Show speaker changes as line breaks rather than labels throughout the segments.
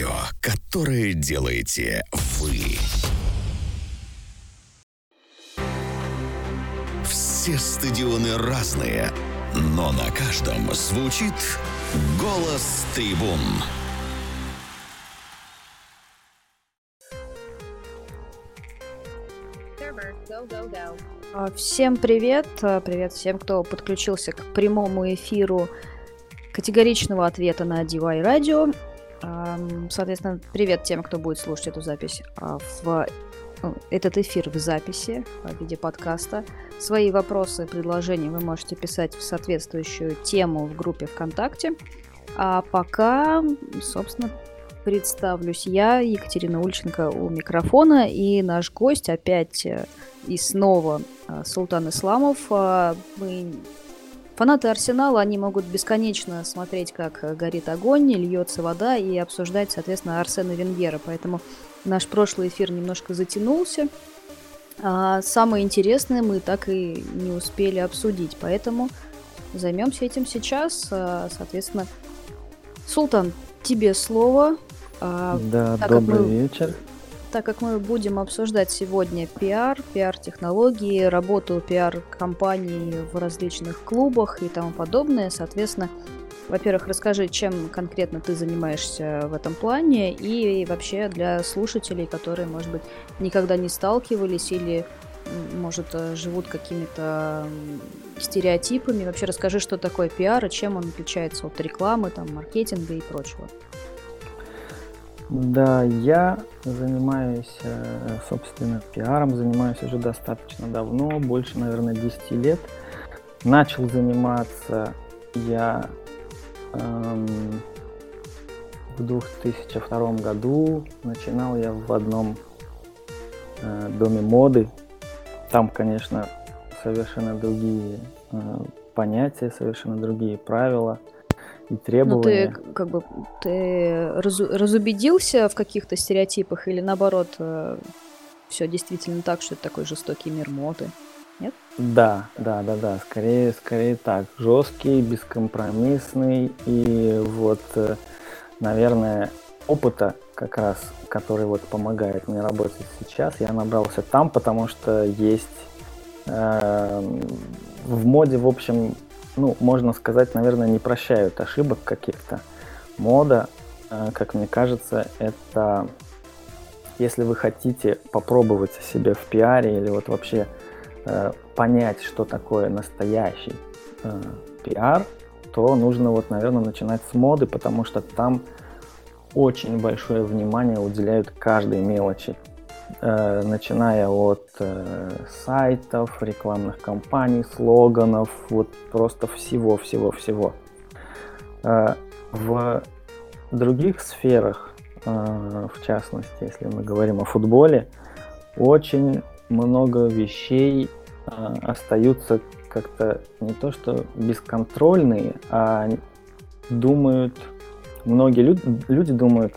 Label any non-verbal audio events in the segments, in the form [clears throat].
радио, которое делаете вы. Все стадионы разные, но на каждом звучит голос трибун.
А, Всем привет! А, Привет всем, кто подключился к прямому эфиру категоричного ответа на DY Radio. Соответственно, привет тем, кто будет слушать эту запись а, в ну, этот эфир в записи в виде подкаста. Свои вопросы, предложения вы можете писать в соответствующую тему в группе ВКонтакте. А пока, собственно, представлюсь я, Екатерина Ульченко у микрофона, и наш гость опять э, и снова э, Султан Исламов. А, Мы Фанаты Арсенала, они могут бесконечно смотреть, как э, горит огонь, льется вода и обсуждать, соответственно, Арсена Венгера. Поэтому наш прошлый эфир немножко затянулся. А самое интересное мы так и не успели обсудить, поэтому займемся этим сейчас. А, Соответственно, Султан, тебе слово. А,
Да,
как
добрый
мы-
вечер.
Так как мы будем обсуждать сегодня пиар, пиар-технологии, работу пиар-компаний в различных клубах и тому подобное, соответственно, во-первых, расскажи, чем конкретно ты занимаешься в этом плане, и вообще для слушателей, которые, может быть, никогда не сталкивались или, может, э, живут какими-то стереотипами. Вообще расскажи, что такое пиар и чем он отличается от рекламы, там, маркетинга и прочего.
Да, я занимаюсь, э, собственно, пиаром, занимаюсь уже достаточно давно, больше, наверное, 10 лет. Начал заниматься я эм, в 2002 году. Начинал я в одном э, доме моды. Там, конечно, совершенно другие э, понятия, совершенно другие правила и
Ну,
требования.
ты к- как бы ты разу- разубедился в каких-то стереотипах или наоборот все действительно так, что это такой жестокий мир моды?
Да, да, да, да, скорее, скорее так. Жесткий, бескомпромиссный и вот, э, наверное, опыта как раз, который вот помогает мне работать сейчас, я набрался там, потому что есть эм, в моде, в общем, ну, можно сказать, наверное, не прощают ошибок каких-то. Мода, э, как мне кажется, это если вы хотите попробовать себя в пиаре или вот вообще э, понять, что такое настоящий э, пиар, то нужно вот, наверное, начинать с моды, потому что там очень большое внимание уделяют каждой мелочи, Э, начиная от э, сайтов, рекламных кампаний, слоганов, вот просто всего-всего-всего. Э, в других сферах, в частности, если мы говорим о футболе, очень много вещей остаются как-то не то что бесконтрольные, а думают, многие лю- люди думают,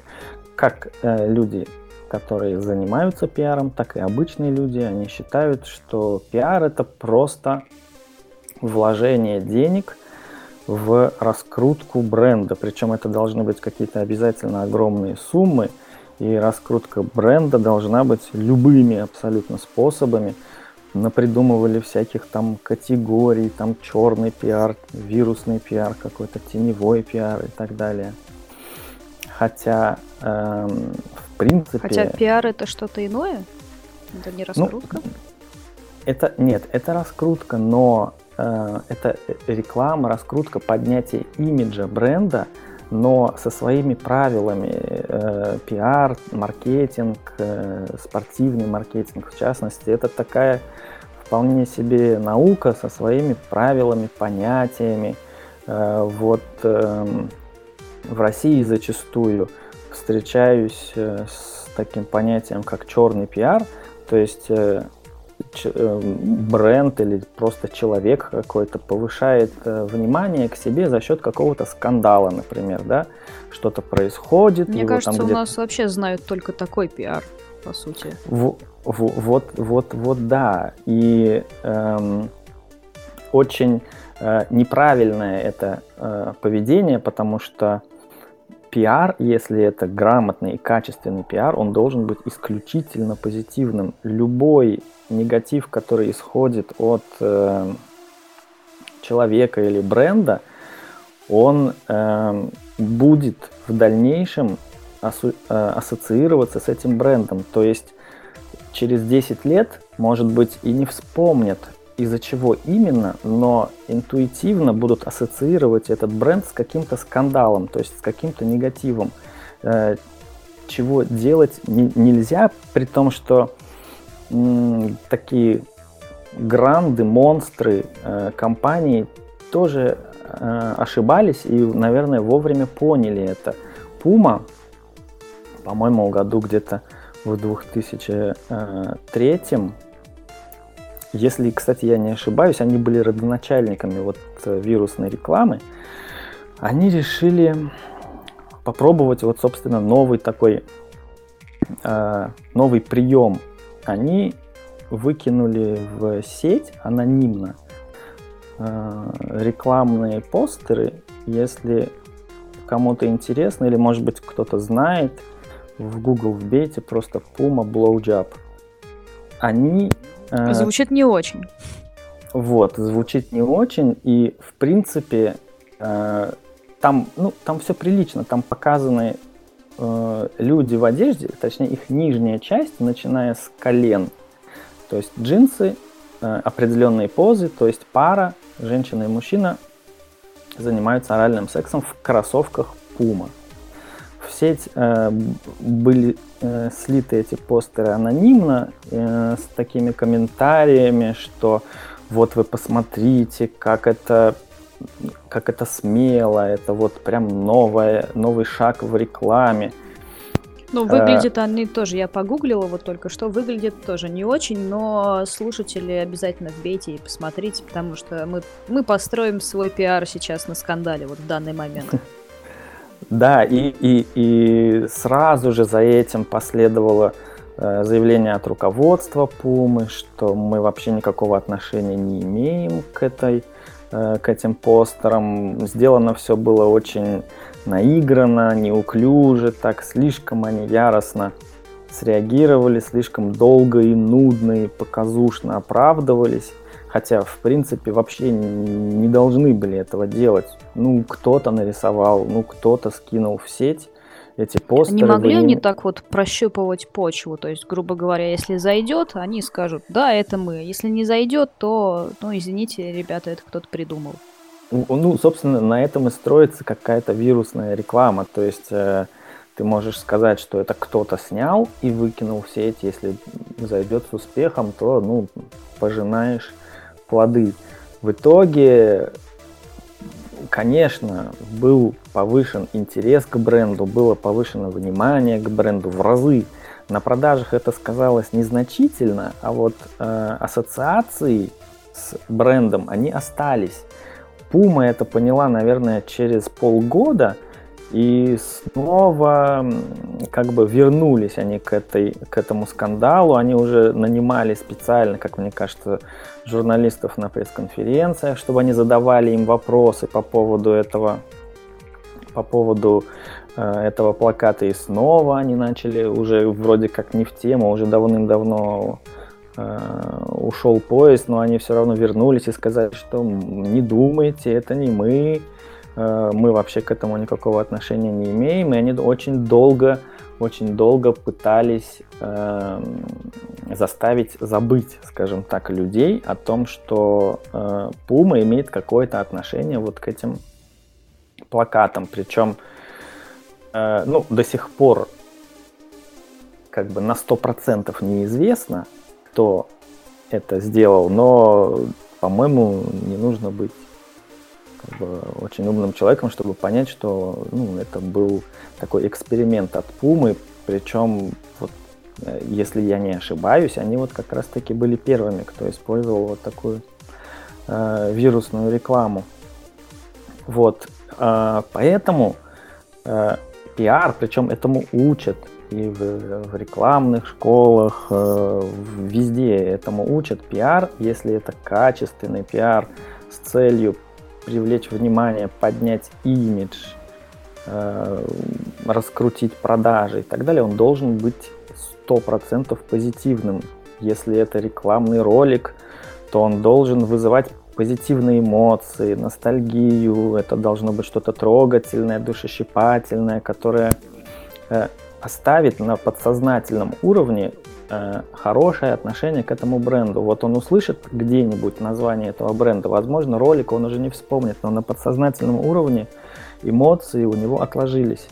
как э, люди, которые занимаются пиаром, так и обычные люди, они считают, что пиар это просто вложение денег в раскрутку бренда. Причем это должны быть какие-то обязательно огромные суммы, и раскрутка бренда должна быть любыми абсолютно способами. Напридумывали всяких там категорий, там черный пиар, вирусный пиар, какой-то теневой пиар и так далее. Хотя, эм, в принципе...
Хотя пиар это что-то иное? Это не
Ну,
раскрутка?
Это нет, это раскрутка, но э, это реклама, раскрутка, поднятие имиджа бренда, но со своими правилами э, пиар, маркетинг, э, спортивный маркетинг в частности, это такая вполне себе наука со своими правилами, понятиями. Э, вот эм, в России зачастую встречаюсь э, с таким понятием, как черный пиар, то есть э, э, бренд или просто человек какой-то повышает внимание к себе за счет какого-то скандала, например, да, что-то происходит.
Мне кажется,
там
у нас вообще знают только такой пиар, по сути.
Во- во- Вот, вот, вот, да. И эм, очень э, неправильное это э, поведение, потому что пиар, если это грамотный и качественный пиар, он должен быть исключительно позитивным. Любой негатив, который исходит от э, человека или бренда, он э, будет в дальнейшем асу- э, ассоциироваться с этим брендом. То есть через 10 лет, может быть, и не вспомнят, из-за чего именно, но интуитивно будут ассоциировать этот бренд с каким-то скандалом, то есть с каким-то негативом, э, чего делать не, нельзя, при том, что м, такие гранды, монстры э, компании тоже э, ошибались и, наверное, вовремя поняли это. Puma, по-моему, году где-то в 2003 если, кстати, я не ошибаюсь, они были родоначальниками вот э, вирусной рекламы, они решили попробовать вот, собственно, новый такой, э, новый прием. Они выкинули в сеть анонимно э, рекламные постеры, если кому-то интересно, или, может быть, кто-то знает, в Google вбейте просто Puma Blowjob. Они
звучит не очень.
Вот, звучит не очень, и в принципе э, там, ну, там все прилично, там показаны э, люди в одежде, точнее их нижняя часть, начиная с колен, то есть джинсы, определенные позы, то есть пара, женщина и мужчина занимаются оральным сексом в кроссовках Puma в сеть э, были э, слиты эти постеры анонимно э, с такими комментариями, что вот вы посмотрите, как это как это смело, это вот прям новое, новый шаг в рекламе.
Ну, выглядит а... они тоже, я погуглила вот только что, выглядит тоже не очень, но слушатели обязательно вбейте и посмотрите, потому что мы, мы построим свой пиар сейчас на скандале вот в данный момент. [laughs]
Да, и, и, и сразу же за этим последовало э, заявление от руководства Пумы, что мы вообще никакого отношения не имеем к, этой, э, к этим постерам. Сделано все было очень наигранно, неуклюже, так слишком они яростно среагировали, слишком долго и нудно и показушно оправдывались. Хотя, в принципе, вообще не должны были этого делать. Ну, кто-то нарисовал, ну, кто-то скинул в сеть эти постеры.
Не могли они так вот прощупывать почву? То есть, грубо говоря, если зайдет, они скажут, да, это мы. Если не зайдет, то, ну, извините, ребята, это кто-то придумал.
Ну, собственно, на этом и строится какая-то вирусная реклама. То есть э, ты можешь сказать, что это кто-то снял и выкинул в сеть. Если зайдет с успехом, то, ну, пожинаешь плоды. В итоге, конечно, был повышен интерес к бренду, было повышено внимание к бренду в разы. На продажах это сказалось незначительно, а вот э, ассоциации с брендом, они остались. Puma это поняла, наверное, через полгода – и снова как бы вернулись они к, этой, к этому скандалу. Они уже нанимали специально, как мне кажется, журналистов на пресс-конференциях, чтобы они задавали им вопросы по поводу этого, по поводу э, этого плаката. И снова они начали уже вроде как не в тему, уже давным-давно э, ушел поезд, но они все равно вернулись и сказали, что не думайте, это не мы, мы вообще к этому никакого отношения не имеем, и они очень долго, очень долго пытались э, заставить забыть, скажем так, людей о том, что э, Puma имеет какое-то отношение вот к этим плакатам, причем, э, ну, до сих пор как бы на 100% неизвестно, кто это сделал, но, по-моему, не нужно быть как бы, очень умным человеком, чтобы понять, что ну, это был такой эксперимент от Пумы, причем, вот, э, если я не ошибаюсь, они вот как раз-таки были первыми, кто использовал вот такую э, вирусную рекламу. Вот, э, поэтому э, пиар, причем этому учат и в, в рекламных школах, э, везде этому учат пиар, если это качественный пиар с целью привлечь внимание, поднять имидж, э, раскрутить продажи и так далее, он должен быть 100% позитивным. Если это рекламный ролик, то он должен вызывать позитивные эмоции, ностальгию, это должно быть что-то трогательное, душещипательное, которое э, оставит на подсознательном уровне э, хорошее отношение к этому бренду. Вот он услышит где-нибудь название этого бренда, возможно, ролик он уже не вспомнит, но на подсознательном уровне эмоции у него отложились.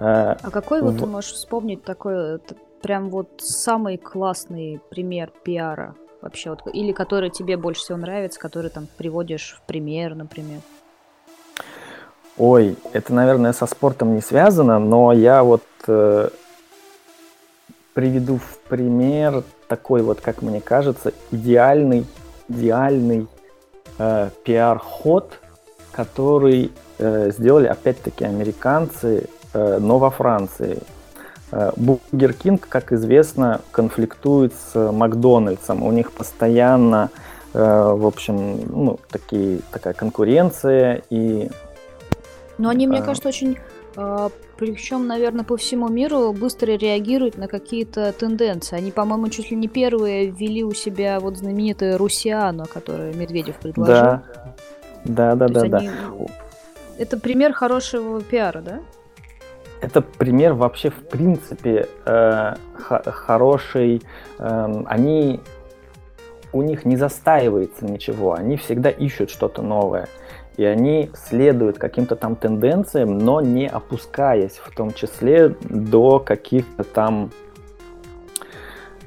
Э, а какой вот ты можешь вспомнить такой прям вот самый классный пример пиара вообще? Вот, или который тебе больше всего нравится, который там приводишь в пример, например?
Ой, это, наверное, со спортом не связано, но я вот э, приведу в пример такой вот, как мне кажется, идеальный, идеальный э, пиар-ход, который э, сделали опять-таки американцы, э, но во Франции. Э, Бургер Кинг, как известно, конфликтует с Макдональдсом. У них постоянно, э, в общем, ну, такие, такая конкуренция и...
Но они, мне а... кажется, очень причем, наверное, по всему миру быстро реагируют на какие-то тенденции. Они, по-моему, чуть ли не первые ввели у себя вот знаменитое Русиано, которое Медведев предложил.
Да, да, да, да, да.
Это пример хорошего пиара, да?
Это пример вообще, в принципе, э, хороший. Э, они у них не застаивается ничего, они всегда ищут что-то новое и они следуют каким-то там тенденциям, но не опускаясь в том числе до каких-то там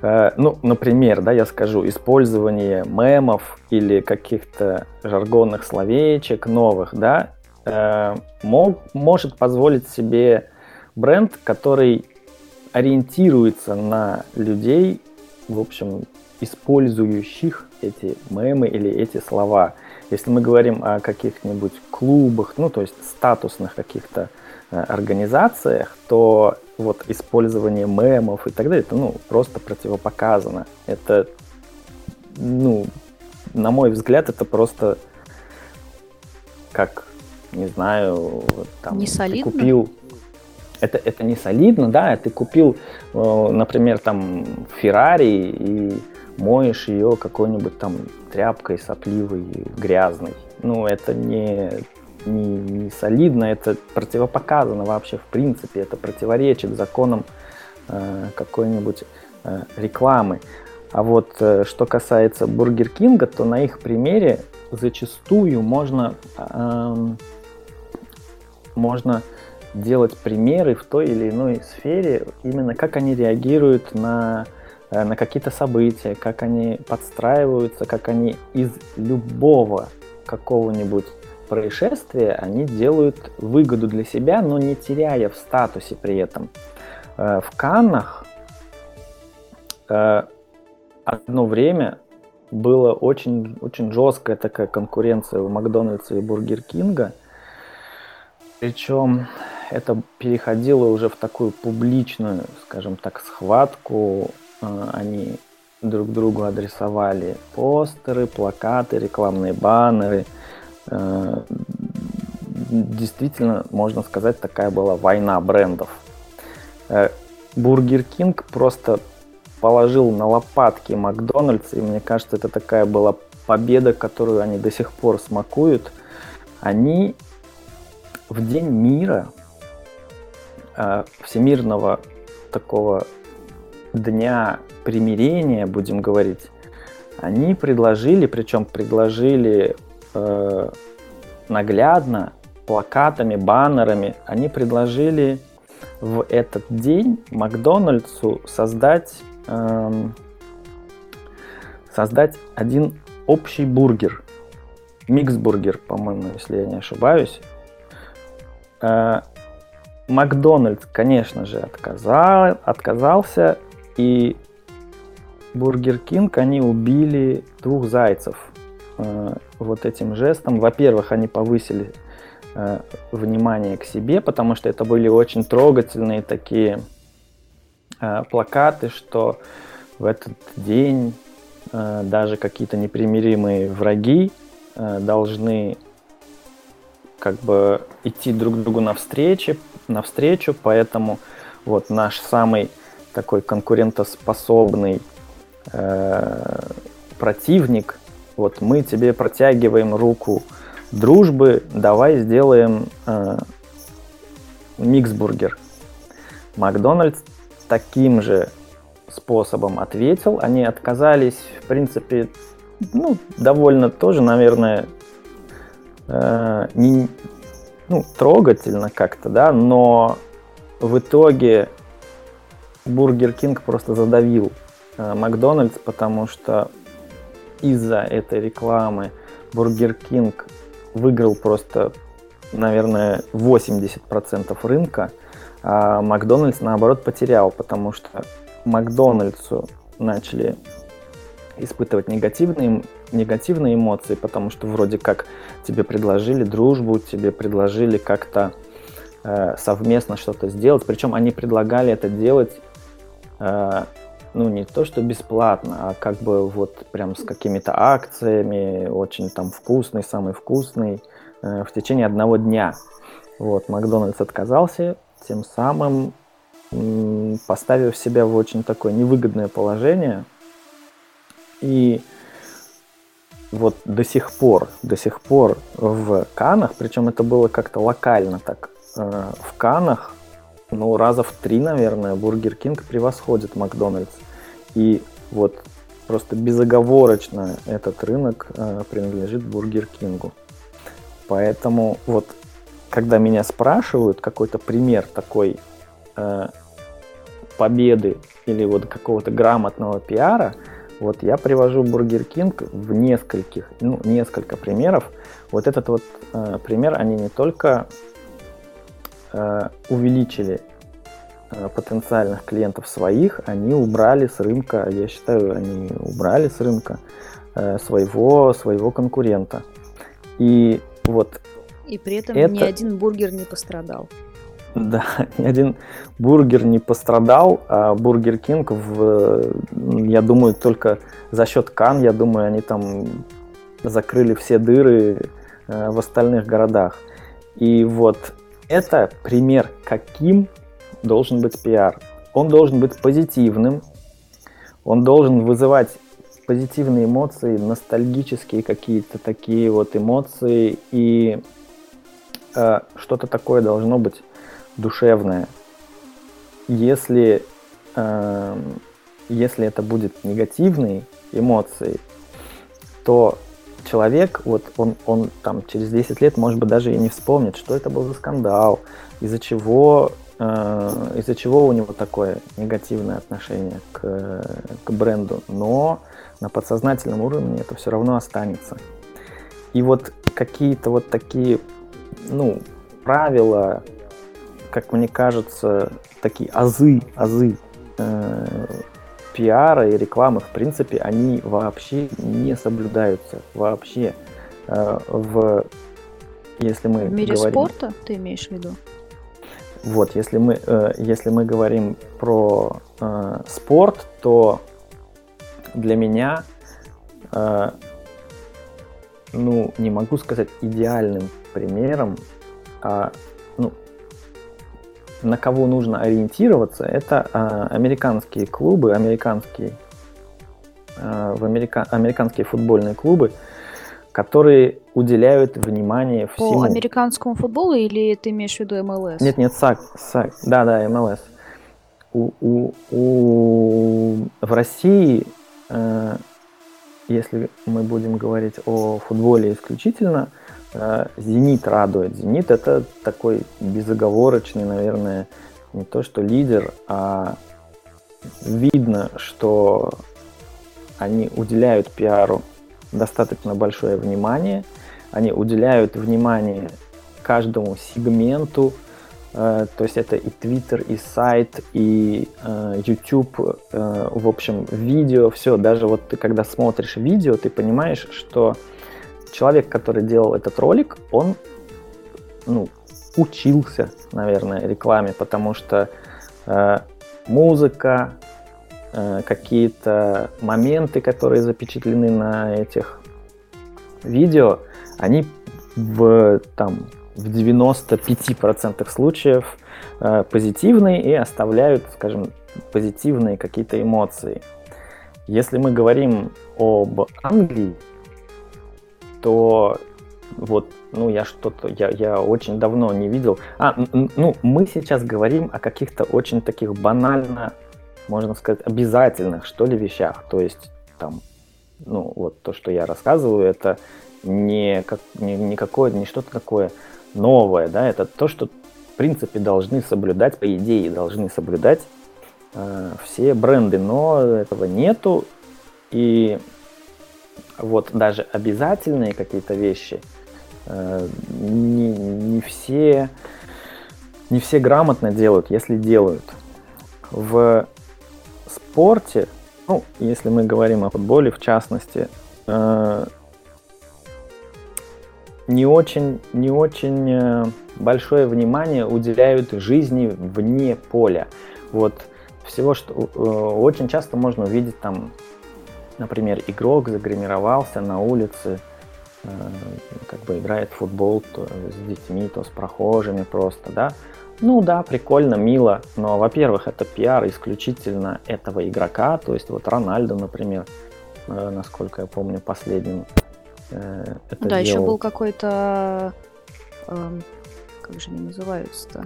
э, ну, например, да, я скажу, использование мемов или каких-то жаргонных словечек новых, да, э, мог, может позволить себе бренд, который ориентируется на людей, в общем, использующих эти мемы или эти слова. Если мы говорим о каких-нибудь клубах, ну то есть статусных каких-то э, организациях, то вот использование мемов и так далее, это ну просто противопоказано. Это, ну, на мой взгляд, это просто как, не знаю, там,
не солидно?
купил это, это не солидно, да, ты купил, э, например, там Феррари и моешь ее какой-нибудь там тряпкой сопливой, грязной. Ну, это не, не, не солидно, это противопоказано вообще в принципе, это противоречит законам э, какой-нибудь э, рекламы. А вот э, что касается Бургер Кинга, то на их примере зачастую можно, э, можно делать примеры в той или иной сфере, именно как они реагируют на на какие-то события, как они подстраиваются, как они из любого какого-нибудь происшествия они делают выгоду для себя, но не теряя в статусе при этом. Э, в Каннах э, одно время было очень, очень жесткая такая конкуренция у Макдональдса и Бургер Кинга. Причем это переходило уже в такую публичную, скажем так, схватку они друг другу адресовали постеры, плакаты, рекламные баннеры. А, действительно, можно сказать, такая была война брендов. Э, Бургер Кинг просто положил на лопатки Макдональдс, и мне кажется, это такая была победа, которую они до сих пор смакуют. Они в День мира, э, всемирного такого дня примирения, будем говорить, они предложили, причем предложили э, наглядно, плакатами, баннерами, они предложили в этот день Макдональдсу создать, э, создать один общий бургер. Микс-бургер, по-моему, если я не ошибаюсь. Э, Макдональдс, конечно же, отказал, отказался и Бургер Кинг, они убили двух зайцев э, вот этим жестом. Во-первых, они повысили э, внимание к себе, потому что это были очень трогательные такие э, плакаты, что в этот день э, даже какие-то непримиримые враги э, должны как бы идти друг другу навстречу, навстречу, поэтому вот наш самый такой конкурентоспособный э, противник, вот мы тебе протягиваем руку дружбы, давай сделаем э, миксбургер. Макдональдс таким же способом ответил. Они отказались, в принципе, ну, довольно тоже, наверное, э, не, ну, трогательно как-то, да, но в итоге Бургер Кинг просто задавил э, Макдональдс, потому что из-за этой рекламы Бургер Кинг выиграл просто, наверное, 80% рынка, а Макдональдс, наоборот, потерял, потому что Макдональдсу начали испытывать негативные, негативные эмоции, потому что вроде как тебе предложили дружбу, тебе предложили как-то э, совместно что-то сделать. Причем они предлагали это делать, ну, не то что бесплатно, а как бы вот прям с какими-то акциями, очень там вкусный, самый вкусный, э, в течение одного дня. Вот, Макдональдс отказался, тем самым поставив себя в очень такое невыгодное положение. И вот до сих пор, до сих пор в Каннах, причем это было как-то локально так, э, в Каннах, ну, раза в три, наверное, Бургер Кинг превосходит Макдональдс. И вот просто безоговорочно этот рынок э, принадлежит Бургер Кингу. Поэтому вот, когда меня спрашивают какой-то пример такой э, победы или вот какого-то грамотного пиара, вот я привожу Бургер Кинг в нескольких, ну, несколько примеров. Вот этот вот э, пример, они не только увеличили э, потенциальных клиентов своих, они убрали с рынка, я считаю, они убрали с рынка э, своего, своего конкурента. И вот
и при этом
это...
ни один бургер не пострадал. [laughs]
Да, ни один бургер не пострадал, а Бургер Кинг, в, я думаю, только за счет Канн, я думаю, они там закрыли все дыры э, в остальных городах. И вот это пример, каким должен быть пиар. Он должен быть позитивным, он должен вызывать позитивные эмоции, ностальгические какие-то такие вот эмоции, и э, что-то такое должно быть душевное. Если, э, если это будет негативные эмоции, то человек, вот он, он там через 10 лет, может быть, даже и не вспомнит, что это был за скандал, из-за чего, э, из-за чего у него такое негативное отношение к, к бренду. Но на подсознательном уровне это все равно останется. И вот какие-то вот такие, ну, правила, как мне кажется, такие азы, азы э, пиара и рекламы, в принципе, они вообще не соблюдаются. Вообще. Э, в, если мы
в мире
говорим,
спорта ты имеешь в виду?
Вот, если мы, э, если мы говорим про э, спорт, то для меня, э, ну, не могу сказать идеальным примером, а на кого нужно ориентироваться, это а, американские клубы, американские, а, в Америка, американские футбольные клубы, которые уделяют внимание всему.
По американскому футболу или ты имеешь в виду МЛС?
Нет, нет, САК, САК, да, да, МЛС. У, у, у, в России, э, если мы будем говорить о футболе исключительно, Зенит радует. Зенит это такой безоговорочный, наверное, не то что лидер, а видно, что они уделяют пиару достаточно большое внимание, они уделяют внимание каждому сегменту, э, то есть это и Twitter, и сайт, и э, YouTube, э, в общем, видео, все, даже вот ты когда смотришь видео, ты понимаешь, что человек, который делал этот ролик, он ну, учился, наверное, рекламе, потому что э, музыка, э, какие-то моменты, которые запечатлены на этих видео, они в, там, в 95% случаев э, позитивные и оставляют, скажем, позитивные какие-то эмоции. Если мы говорим об Англии, то вот, ну, я что-то, я, я очень давно не видел. А, ну, мы сейчас говорим о каких-то очень таких банально, можно сказать, обязательных, что ли, вещах. То есть, там, ну, вот то, что я рассказываю, это не, как, не, не какое не что-то такое новое, да, это то, что, в принципе, должны соблюдать, по идее, должны соблюдать э, все бренды, но этого нету, и вот даже обязательные какие-то вещи – Э, не, не все не все грамотно делают, если делают. В спорте, ну, если мы говорим о футболе в частности, э, не очень, не очень э, большое внимание уделяют жизни вне поля. Вот всего, что очень часто можно увидеть там, например, игрок загримировался на улице, Э, как бы играет в футбол то с детьми, то с прохожими просто, да. Ну да, прикольно, мило, но, во-первых, это пиар исключительно этого игрока, то есть вот Рональдо, например, э, насколько я помню, последним
э, это Да, делал. еще был какой-то, э, как же они называются-то,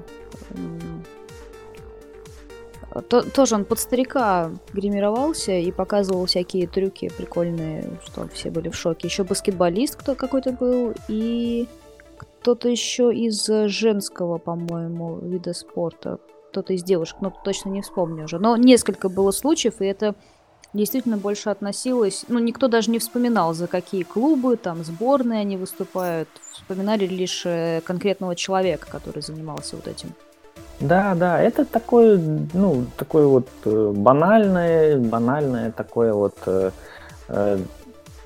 то, тоже он под старика гримировался и показывал всякие трюки прикольные, что все были в шоке. Еще баскетболист кто какой-то был и кто-то еще из женского, по-моему, вида спорта. Кто-то из девушек, но точно не вспомню уже. Но несколько было случаев, и это действительно больше относилось... Ну, никто даже не вспоминал, за какие клубы, там, сборные они выступают. Вспоминали лишь э, конкретного человека, который занимался вот этим.
Да, да, это такое, ну, такое вот э, банальное, банальное такое вот э, э,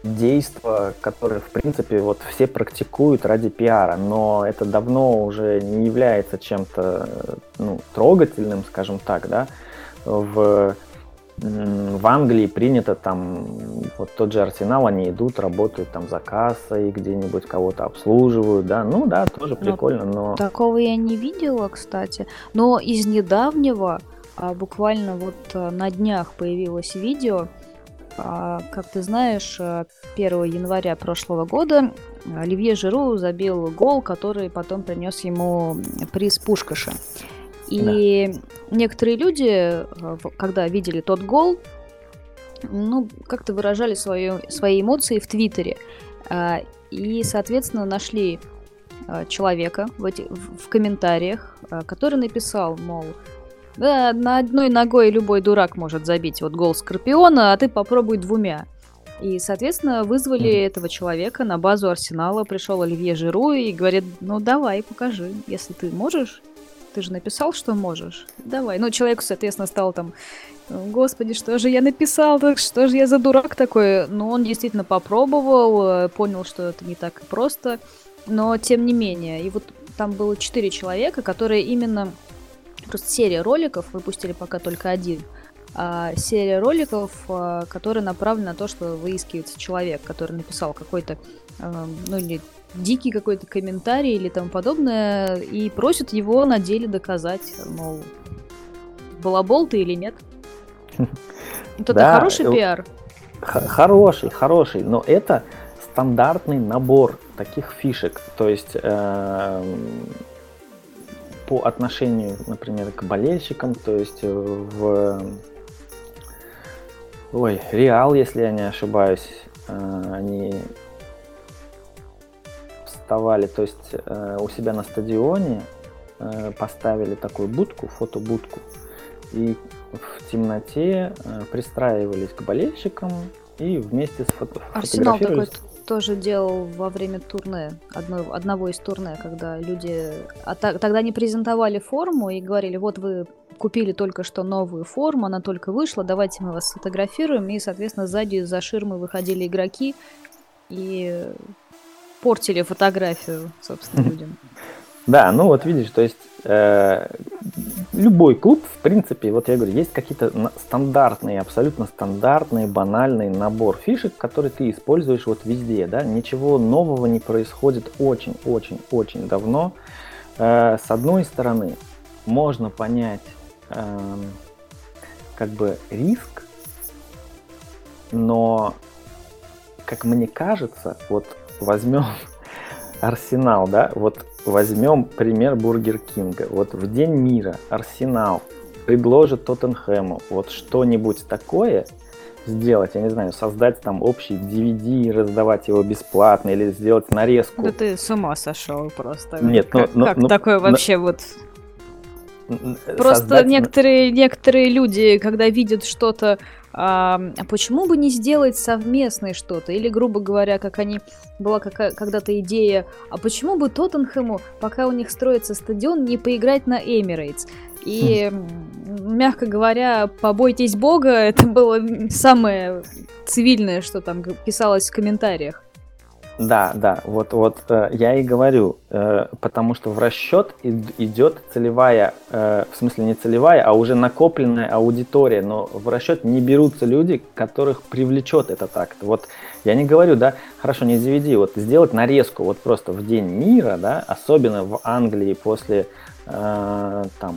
действо, которое, в принципе, вот все практикуют ради пиара, но это давно уже не является чем-то, э, ну, трогательным, скажем так, да, в в Англии принято там, вот тот же Арсенал, они идут, работают там за кассой, где-нибудь кого-то обслуживают, да, ну да, тоже ну, прикольно, но...
Такого я не видела, кстати, но из недавнего, а, буквально вот а, на днях появилось видео, а, как ты знаешь, 1 января прошлого года Оливье Жиру забил гол, который потом принес ему приз Пушкаша. И да. некоторые люди, э, когда видели тот гол, ну, как-то выражали свою, свои эмоции в Твиттере. А, и, соответственно, нашли а, человека в, эти, в комментариях, который написал, мол, да, на одной ногой любой дурак может забить вот гол Скорпиона, а ты попробуй двумя. И, соответственно, вызвали mm-hmm. этого человека на базу Арсенала, пришел Оливье Жиру и говорит, ну давай, покажи, если ты можешь, ты же написал, что можешь. Давай. Ну, человеку, соответственно, стал там, господи, что же я написал, так что же я за дурак такой. Но он действительно попробовал, э, понял, что это не так просто. Но, тем не менее, и вот там было четыре человека, которые именно... Просто серия роликов, выпустили пока только один, а, серия роликов, а, которая направлена на то, что выискивается человек, который написал какой-то, а, ну или дикий какой-то комментарий или тому подобное, и просят его на деле доказать, мол, балабол ты или нет. [laughs] Это да, хороший э, пиар?
Хороший, хороший, но это стандартный набор таких фишек. То есть э, по отношению, например, к болельщикам, то есть в ой, Реал, если я не ошибаюсь, э, они вставали, то есть э, у себя на стадионе э, поставили такую будку, фотобудку, и в темноте э, пристраивались к болельщикам и вместе с фото
Арсенал такой тоже делал во время турне, одно, одного из турне, когда люди... А та, тогда они презентовали форму и говорили, вот вы купили только что новую форму, она только вышла, давайте мы вас сфотографируем. И, соответственно, сзади за ширмы выходили игроки и портили фотографию, собственно, людям.
Да, ну вот видишь, то есть э, любой клуб, в принципе, вот я говорю, есть какие-то стандартные, абсолютно стандартные, банальный набор фишек, которые ты используешь вот везде, да, ничего нового не происходит очень-очень-очень давно. Э, с одной стороны, можно понять эм, как бы риск, но, как мне кажется, вот возьмем [laughs] Арсенал, да, вот возьмем пример Бургер Кинга. Вот в День мира Арсенал предложит Тоттенхэму вот что-нибудь такое сделать, я не знаю, создать там общий DVD и раздавать его бесплатно или сделать нарезку.
Да ты с ума сошел просто.
Нет, ну,
как,
ну,
как
ну,
такое вообще
ну,
вот Просто создать... некоторые, некоторые люди, когда видят что-то, а, почему бы не сделать совместное что-то? Или, грубо говоря, как они была какая- когда-то идея, а почему бы Тоттенхэму, пока у них строится стадион, не поиграть на Эмирейтс? И, мягко говоря, побойтесь бога, [laughs] это было самое цивильное, что там писалось в комментариях.
Да, да, вот, вот э, я и говорю, э, потому что в расчет идет целевая, э, в смысле не целевая, а уже накопленная аудитория, но в расчет не берутся люди, которых привлечет этот акт. Вот я не говорю, да, хорошо, не заведи, вот сделать нарезку вот просто в День мира, да, особенно в Англии после э, там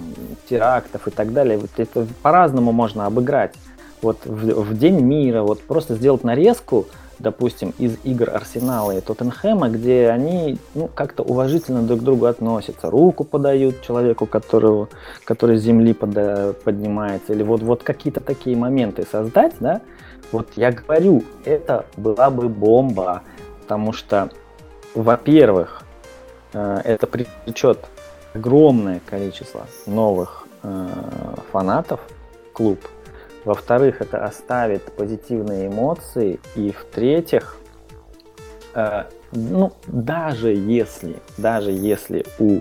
терактов и так далее, вот это по-разному можно обыграть. Вот в, в День мира, вот просто сделать нарезку, допустим, из игр Арсенала и Тоттенхэма, где они ну, как-то уважительно друг к другу относятся, руку подают человеку, которого, который с земли пода, поднимается, или вот, вот какие-то такие моменты создать, да, вот я говорю, это была бы бомба, потому что, во-первых, э, это привлечет огромное количество новых э, фанатов клуб, во-вторых, это оставит позитивные эмоции. И в-третьих, э, ну, даже если, даже если у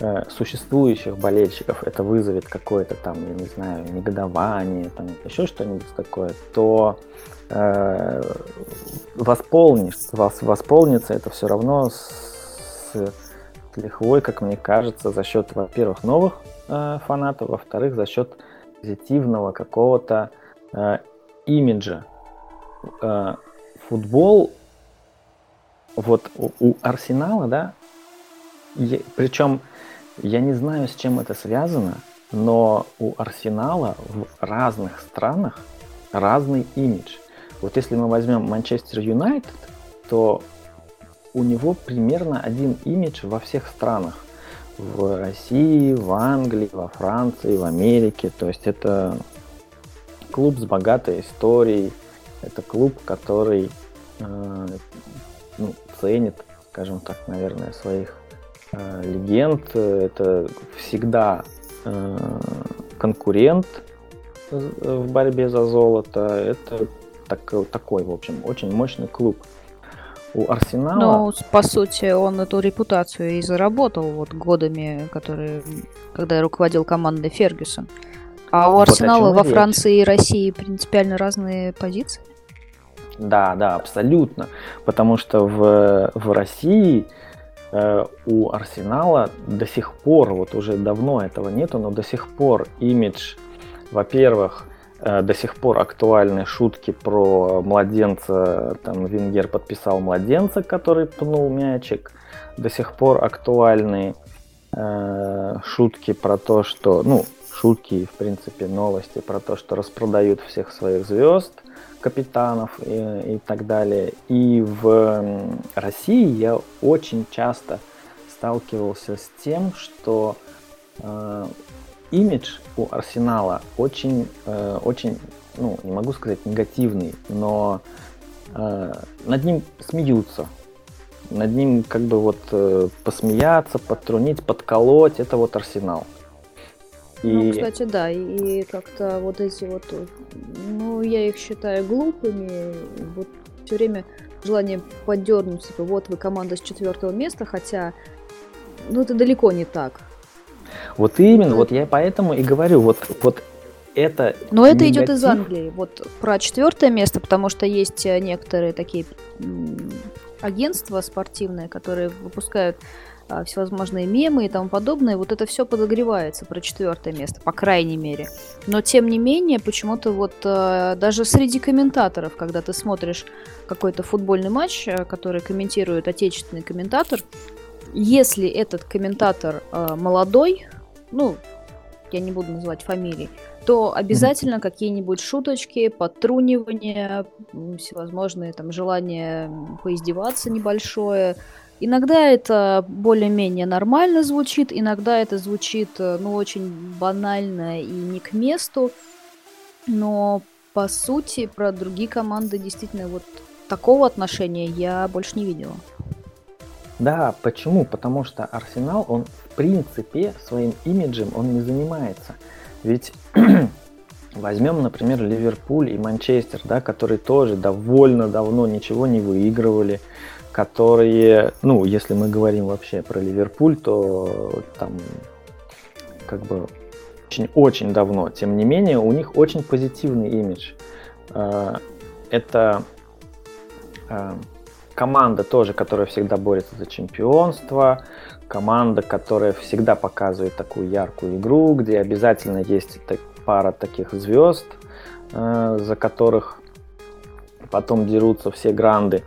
э, существующих болельщиков это вызовет какое-то там, я не знаю, негодование, там еще что-нибудь такое, то э, восполнится, вас, восполнится это все равно с, с лихвой, как мне кажется, за счет, во-первых, новых э, фанатов, во-вторых, за счет позитивного какого-то э, имиджа. Э, футбол, вот у, у Арсенала, да, я, причем я не знаю, с чем это связано, но у Арсенала в разных странах разный имидж. Вот если мы возьмем Манчестер Юнайтед, то у него примерно один имидж во всех странах в России, в Англии, во Франции, в Америке. То есть это клуб с богатой историей. Это клуб, который э, ну, ценит, скажем так, наверное, своих э, легенд. Это всегда э, конкурент в борьбе за золото. Это так, такой, в общем, очень мощный клуб у Арсенала.
Ну, по сути, он эту репутацию и заработал вот годами, которые, когда руководил командой Фергюсон. А у вот Арсенала во Франции и России принципиально разные позиции?
Да, да, абсолютно. Потому что в, в России э, у Арсенала до сих пор, вот уже давно этого нету, но до сих пор имидж, во-первых, до сих пор актуальны шутки про младенца, там Венгер подписал младенца, который пнул мячик, до сих пор актуальны э, шутки про то, что, ну, шутки, в принципе, новости про то, что распродают всех своих звезд, капитанов и, и так далее. И в России я очень часто сталкивался с тем, что э, имидж у Арсенала очень, э, очень, ну, не могу сказать негативный, но э, над ним смеются. Над ним как бы вот э, посмеяться, подтрунить, подколоть, это вот Арсенал.
И... Ну, кстати, да, и как-то вот эти вот, ну, я их считаю глупыми, вот все время желание поддернуть, типа, вот вы команда с четвертого места, хотя, ну, это далеко не так.
Вот именно, вот я поэтому и говорю, вот, вот это...
Но это негатив... идет из Англии. Вот про четвертое место, потому что есть э, некоторые такие агентства спортивные, которые выпускают а, всевозможные мемы и тому подобное, вот это все подогревается про четвертое место, по крайней мере. Но тем не менее, почему-то вот а, даже среди комментаторов, когда ты смотришь какой-то футбольный матч, а, который комментирует отечественный комментатор, если этот комментатор молодой, ну, я не буду называть фамилии, то обязательно mm-hmm. какие-нибудь шуточки, подтрунивания, всевозможные там желания поиздеваться небольшое, Иногда это более-менее нормально звучит, иногда это звучит, э, ну, очень банально и не к месту. Но, по сути, про другие команды действительно вот такого отношения я больше не видела.
Да, почему? Потому что Арсенал, он в принципе своим имиджем он не занимается. Ведь [clears throat] возьмем, например, Ливерпуль и Манчестер, да, которые тоже довольно давно ничего не выигрывали, которые, ну, если мы говорим вообще про Ливерпуль, то там как бы очень-очень давно. Тем не менее, у них очень позитивный имидж. Э, это э, команда тоже, которая всегда борется за чемпионство, команда, которая всегда показывает такую яркую игру, где обязательно есть пара таких звезд, э, за которых потом дерутся все гранды.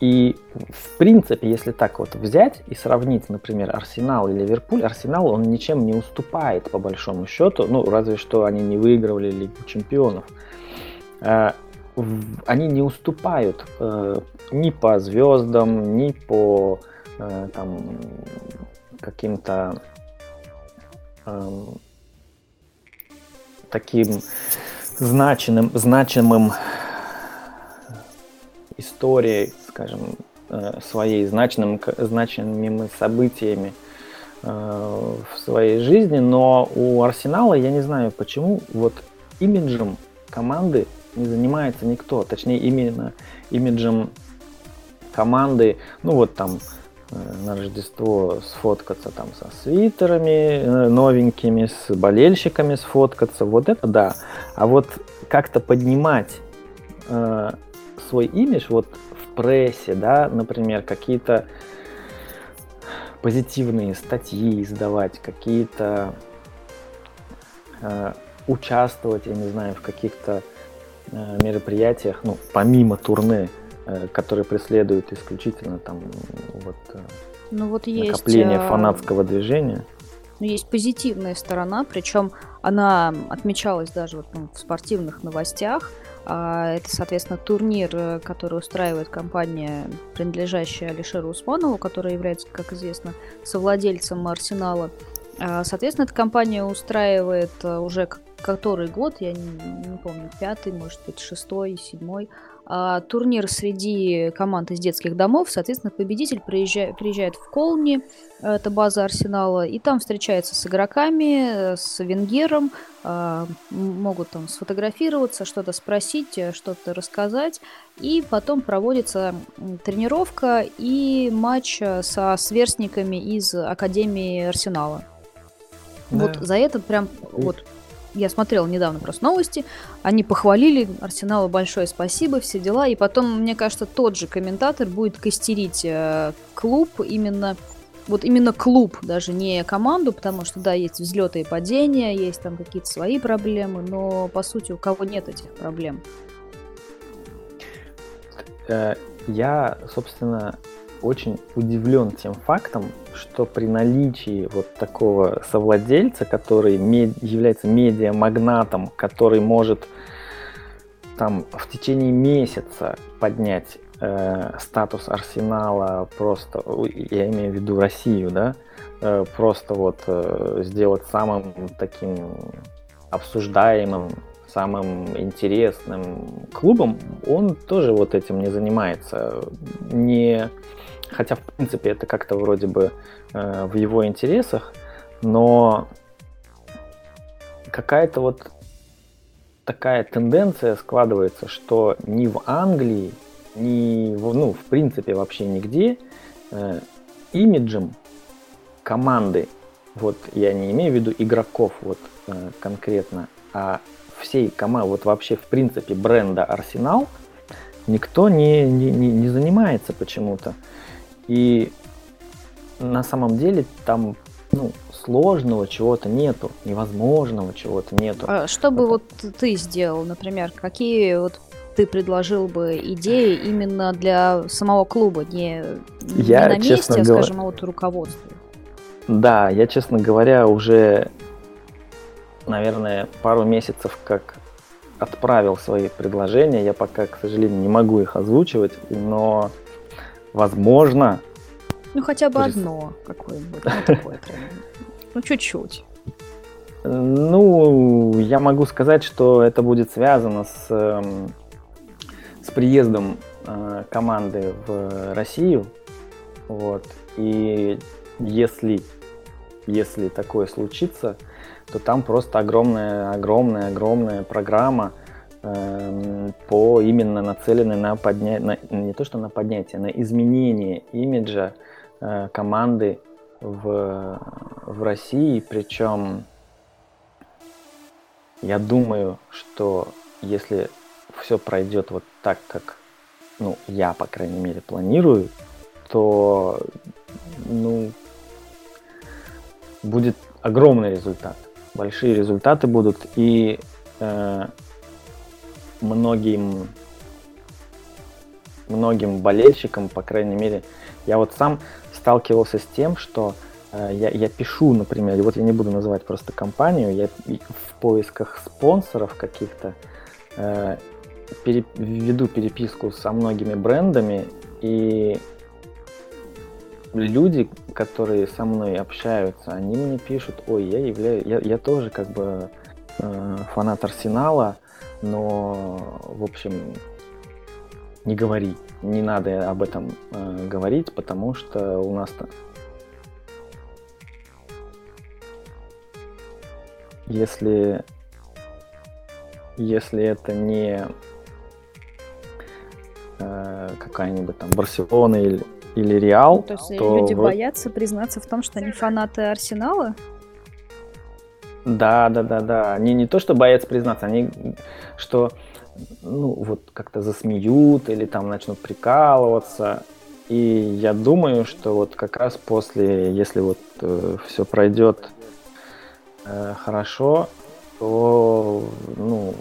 И, в принципе, если так вот взять и сравнить, например, Арсенал и Ливерпуль, Арсенал, он ничем не уступает, по большому счету, ну, разве что они не выигрывали Лигу Чемпионов. Э, они не уступают э, ни по звездам, ни по э, там каким-то эм, таким значимым, значимым историей скажем, э, своей значным, значимыми событиями э, в своей жизни, но у Арсенала, я не знаю почему, вот имиджем команды не занимается никто, точнее именно имиджем команды, ну вот там э, на Рождество сфоткаться там со свитерами новенькими, с болельщиками сфоткаться, вот это да. А вот как-то поднимать э, свой имидж, вот прессе, да, например, какие-то позитивные статьи издавать, какие-то э, участвовать, я не знаю, в каких-то э, мероприятиях, ну, помимо турне, э, которые преследуют исключительно там вот, э,
ну, вот есть,
накопление э, фанатского движения.
Ну, есть позитивная сторона, причем она отмечалась даже вот, ну, в спортивных новостях. А, это, соответственно, турнир, э, который устраивает компания, принадлежащая Алишеру Усманову, которая является, как известно, совладельцем Арсенала. А, соответственно, эта компания устраивает э, уже который год, я не, не помню, пятый, может быть, шестой, седьмой, а, турнир среди команд из детских домов. Соответственно, победитель приезжает, приезжает в Колни, это база Арсенала, и там встречается с игроками, с Венгером, а, могут там сфотографироваться, что-то спросить, э, что-то рассказать, и потом проводится тренировка и матч э, со сверстниками из Академии Арсенала. Да. Вот за это прям вот я смотрела недавно просто новости, они похвалили Арсеналу большое спасибо, все дела, и потом, мне кажется, тот же комментатор будет костерить э, клуб именно вот именно клуб, даже не команду, потому что, да, есть взлеты и падения, есть там какие-то свои проблемы, но, по сути, у кого нет этих проблем?
Э, я, собственно, очень удивлен тем фактом, что при наличии вот такого совладельца, который мед, является медиамагнатом, который может там в течение месяца поднять э, статус Арсенала просто, я имею в виду Россию, да, э, просто вот э, сделать самым таким обсуждаемым, самым интересным клубом, он тоже вот этим не занимается. Не Хотя, в принципе, это как-то вроде бы э, в его интересах, но какая-то вот такая тенденция складывается, что ни в Англии, ни в, ну, в принципе, вообще нигде э, имиджем команды, вот я не имею в виду игроков вот э, конкретно, а всей команды, вот вообще в принципе бренда Арсенал никто не, не, не занимается почему-то. И на самом деле там ну, сложного чего-то нету, невозможного чего-то нету.
А что бы Это... вот ты сделал, например, какие вот ты предложил бы идеи именно для самого клуба, не, я, не на месте, а, скажем, а вот руководству?
Да, я, честно говоря, уже, наверное, пару месяцев как отправил свои предложения. Я пока, к сожалению, не могу их озвучивать, но, возможно...
Ну, хотя бы одно какое-нибудь. Ну, такое прям. Ну, чуть-чуть.
Ну, я могу сказать, что это будет связано с, эм, с приездом э, команды в Россию. Вот. И если если такое случится, то там просто огромная, огромная, огромная программа э, по именно нацеленной на поднятие, не то что на поднятие, на изменение имиджа э, команды в, в России. Причем я думаю, что если все пройдет вот так, как ну, я, по крайней мере, планирую, то ну, будет огромный результат. Большие результаты будут, и э, многим, многим болельщикам, по крайней мере, я вот сам сталкивался с тем, что э, я, я пишу, например, вот я не буду называть просто компанию, я в поисках спонсоров каких-то э, пере, веду переписку со многими брендами, и люди, которые со мной общаются, они мне пишут, ой, я являюсь, я, я тоже как бы э, фанат Арсенала, но, в общем, не говори, не надо об этом э, говорить, потому что у нас-то если если это не э, какая-нибудь там Барселона или или Реал, ну,
то есть то люди вот... боятся признаться в том, что они фанаты Арсенала?
Да, да, да, да. Они не то, что боятся признаться, они что ну вот как-то засмеют или там начнут прикалываться. И я думаю, что вот как раз после, если вот э, все пройдет э, хорошо, то ну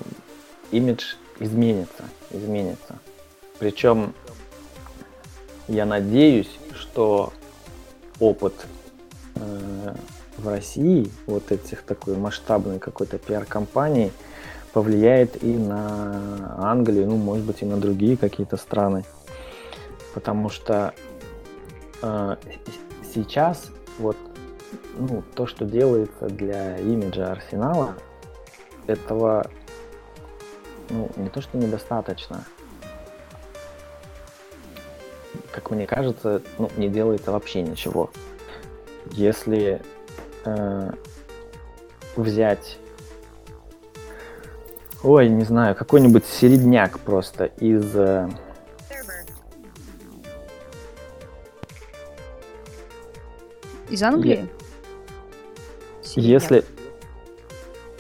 имидж изменится, изменится. Причем я надеюсь, что опыт э, в России, вот этих такой масштабной какой-то пиар-компании, повлияет и на Англию, ну, может быть, и на другие какие-то страны. Потому что э, сейчас вот ну, то, что делается для имиджа Арсенала, этого ну, не то, что недостаточно, как мне кажется, ну, не делается вообще ничего. Если э, взять, ой, не знаю, какой-нибудь середняк просто из э,
Из Англии?
Если...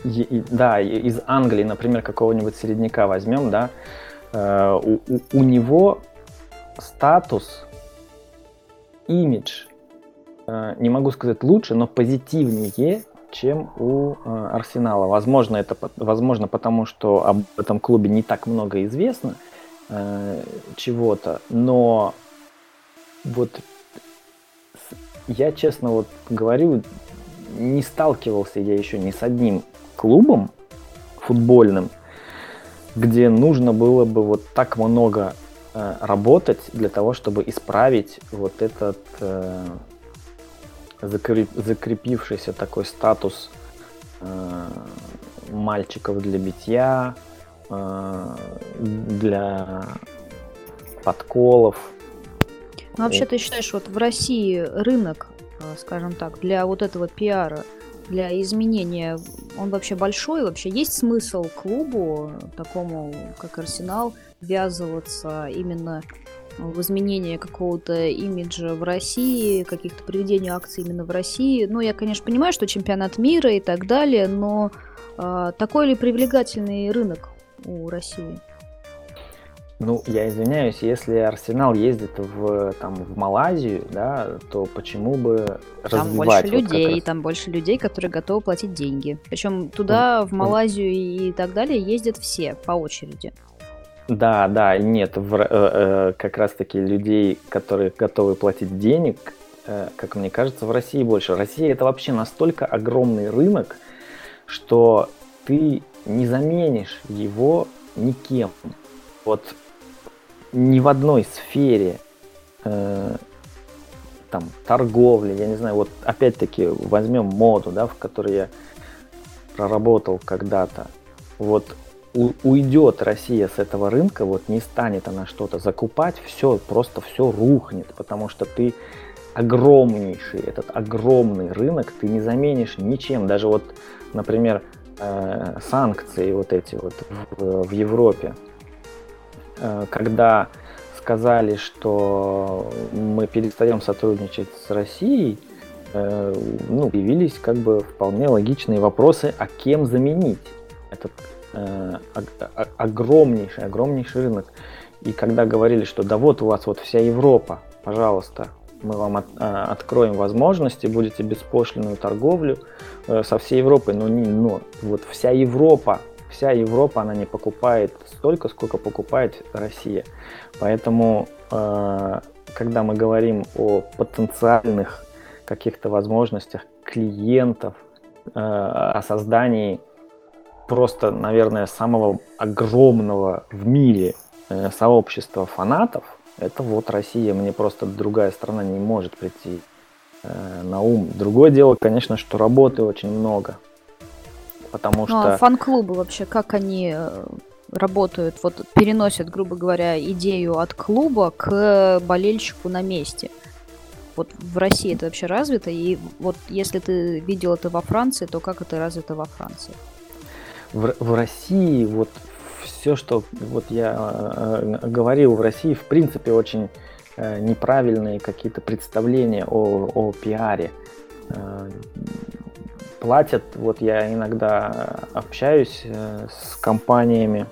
Да, из Англии, например, какого-нибудь середняка возьмем, да, э, у, у, у него статус, имидж, э, не могу сказать лучше, но позитивнее, чем у э, Арсенала. Возможно, это возможно потому, что об этом клубе не так много известно э, чего-то, но вот я честно вот говорю, не сталкивался я еще ни с одним клубом футбольным, где нужно было бы вот так много работать для того, чтобы исправить вот этот э, закреп, закрепившийся такой статус э, мальчиков для битья, э, для подколов.
Ну, вообще, ты считаешь, вот в России рынок, э, скажем так, для вот этого пиара, для изменения, он вообще большой? Вообще есть смысл клубу, такому как Арсенал, ввязываться именно в изменение какого-то имиджа в России, каких-то проведения акций именно в России. Ну, я, конечно, понимаю, что чемпионат мира и так далее, но э, такой ли привлекательный рынок у России?
Ну, я извиняюсь, если Арсенал ездит в, там, в Малайзию, да, то почему бы
Там больше людей, раз... там больше людей, которые готовы платить деньги. Причем туда, в Малайзию и так далее, ездят все по очереди.
Да, да, нет, в, э, э, как раз-таки людей, которые готовы платить денег, э, как мне кажется, в России больше. Россия это вообще настолько огромный рынок, что ты не заменишь его никем. Вот ни в одной сфере э, там торговли, я не знаю, вот опять-таки возьмем моду, да, в которой я проработал когда-то. Вот у, уйдет Россия с этого рынка, вот не станет она что-то закупать, все, просто все рухнет, потому что ты огромнейший, этот огромный рынок ты не заменишь ничем. Даже вот, например, э, санкции вот эти вот в, в Европе, Э, когда сказали, что мы перестаем сотрудничать с Россией, э, ну, появились как бы вполне логичные вопросы, а кем заменить этот огромнейший, огромнейший рынок. И когда говорили, что да вот у вас вот вся Европа, пожалуйста, мы вам от, откроем возможности, будете беспошлинную торговлю со всей Европой, но, не, но вот вся Европа вся Европа, она не покупает столько, сколько покупает Россия. Поэтому, э, когда мы говорим о потенциальных каких-то возможностях клиентов, э, о создании просто, наверное, самого огромного в мире э, сообщества фанатов, это вот Россия, мне просто другая страна не может прийти на ум. Другое дело, конечно, что работы очень много потому ну, что...
А фан-клубы вообще, как они э, работают, вот переносят, грубо говоря, идею от клуба к болельщику на месте. Вот в России это вообще развито, и вот если ты видел это во Франции, то как это развито во Франции?
В, в России вот все, что вот я э, э, говорил, в России в принципе очень э, неправильные какие-то представления о, о пиаре. Э, платят. Вот я иногда общаюсь э, с компаниями,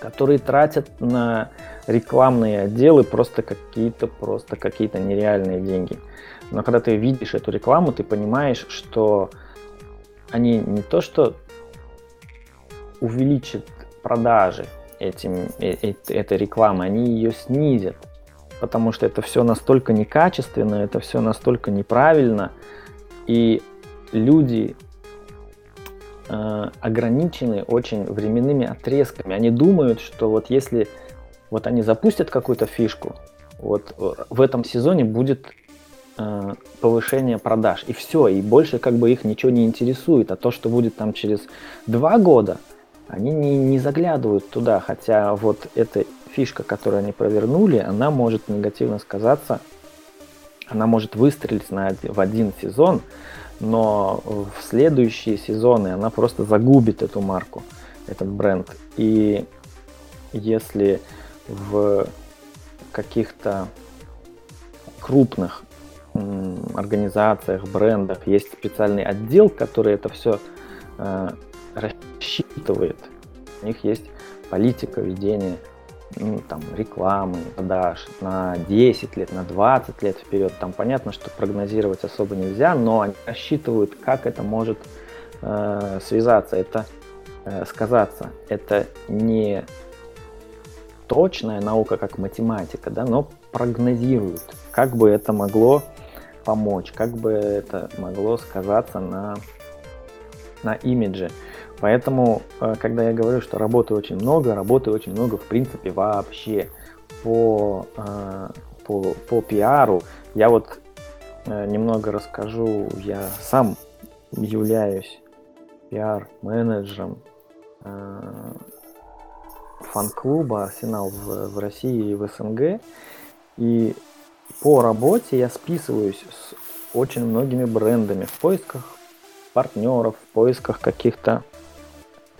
которые тратят на рекламные отделы просто какие-то просто какие-то нереальные деньги. Но когда ты видишь эту рекламу, ты понимаешь, что они не то что увеличат продажи этим, э, э, этой рекламы, они ее снизят. Потому что это все настолько некачественно, это все настолько неправильно. И люди э, ограничены очень временными отрезками. Они думают, что вот если вот они запустят какую-то фишку, вот э, в этом сезоне будет э, повышение продаж. И все, и больше как бы их ничего не интересует. А то, что будет там через два года, они не, не заглядывают туда. Хотя вот эта фишка, которую они провернули, она может негативно сказаться, она может выстрелить на, в один сезон, но в следующие сезоны она просто загубит эту марку, этот бренд. И если в каких-то крупных организациях, брендах есть специальный отдел, который это все э, рассчитывает. У них есть политика ведения ну, там, рекламы, продаж на 10 лет, на 20 лет вперед. Там понятно, что прогнозировать особо нельзя, но они рассчитывают, как это может э, связаться, это э, сказаться. Это не точная наука, как математика, да, но прогнозируют, как бы это могло помочь, как бы это могло сказаться на, на имидже. Поэтому, э, когда я говорю, что работы очень много, работы очень много, в принципе, вообще по, э, по, по пиару. Я вот э, немного расскажу. Я сам являюсь пиар-менеджером фан-клуба «Арсенал» в, в России и в СНГ. И по работе я списываюсь с очень многими брендами в поисках партнеров, в поисках каких-то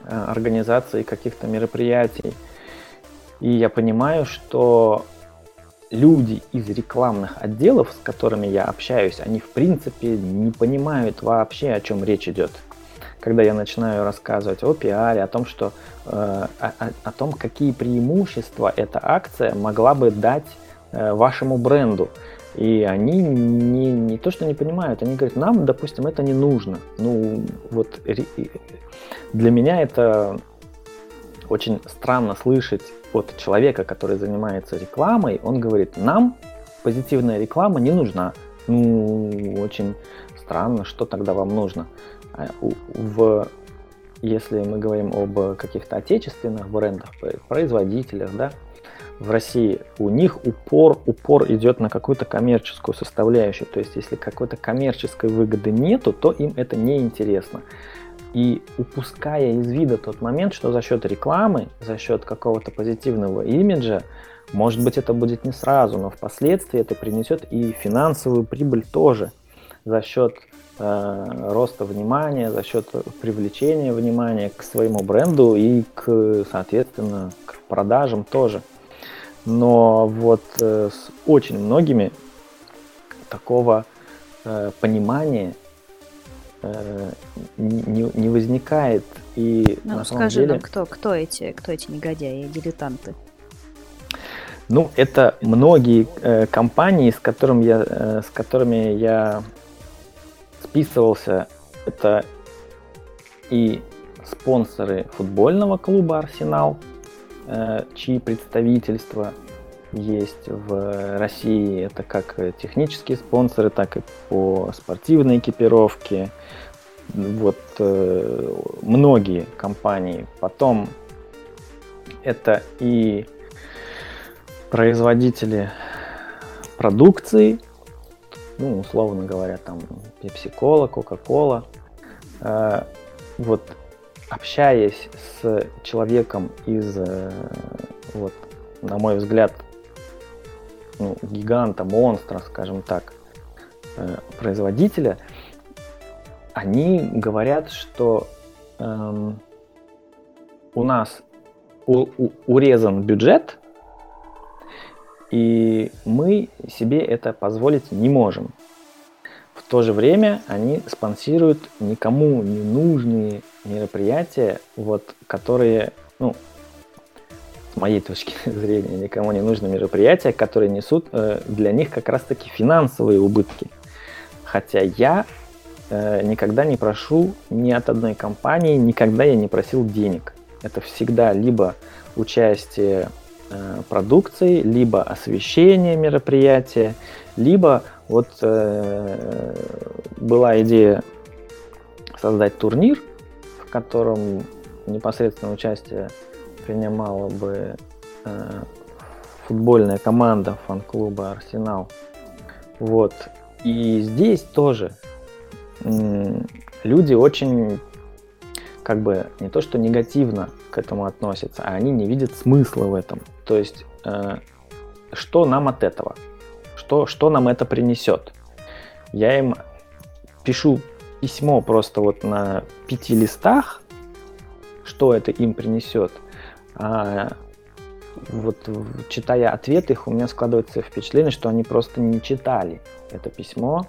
организации каких-то мероприятий. И я понимаю, что люди из рекламных отделов, с которыми я общаюсь, они в принципе не понимают вообще, о чем речь идет. когда я начинаю рассказывать о пиаре, о том, что, э, о, о том, какие преимущества эта акция могла бы дать э, вашему бренду. И они не, не то, что не понимают, они говорят, нам, допустим, это не нужно. Ну, вот для меня это очень странно слышать от человека, который занимается рекламой, он говорит, нам позитивная реклама не нужна. Ну, очень странно, что тогда вам нужно. А в, если мы говорим об каких-то отечественных брендах, производителях, да, в России, у них упор, упор идет на какую-то коммерческую составляющую. То есть, если какой-то коммерческой выгоды нету, то им это не интересно. И упуская из вида тот момент, что за счет рекламы, за счет какого-то позитивного имиджа, может быть, это будет не сразу, но впоследствии это принесет и финансовую прибыль тоже за счет э, роста внимания, за счет привлечения внимания к своему бренду и к, соответственно, к продажам тоже. Но вот э, с очень многими такого э, понимания э, не, не возникает. И
ну, на скажи деле... нам, кто, кто, эти, кто эти негодяи, дилетанты?
Ну, это многие э, компании, с, которым я, э, с которыми я списывался. Это и спонсоры футбольного клуба «Арсенал», Э, чьи представительства есть в России. Это как технические спонсоры, так и по спортивной экипировке. Вот э, многие компании. Потом это и производители продукции, ну, условно говоря, там Pepsi-Cola, Coca-Cola. Э, вот общаясь с человеком из, э, вот, на мой взгляд, ну, гиганта, монстра, скажем так, э, производителя, они говорят, что эм, у нас у, у, урезан бюджет, и мы себе это позволить не можем. В то же время они спонсируют никому не нужные мероприятия, вот, которые, ну, моей точки [laughs] зрения, никому не нужны мероприятия, которые несут э, для них как раз-таки финансовые убытки. Хотя я э, никогда не прошу ни от одной компании, никогда я не просил денег. Это всегда либо участие э, продукции, либо освещение мероприятия, либо вот э, была идея создать турнир, в котором непосредственно участие принимала бы э, футбольная команда фан-клуба Арсенал. Вот. И здесь тоже э, люди очень как бы не то что негативно к этому относятся, а они не видят смысла в этом. То есть, э, что нам от этого? Что, что нам это принесет? Я им пишу письмо просто вот на пяти листах, что это им принесет. А вот читая ответы их, у меня складывается впечатление, что они просто не читали это письмо.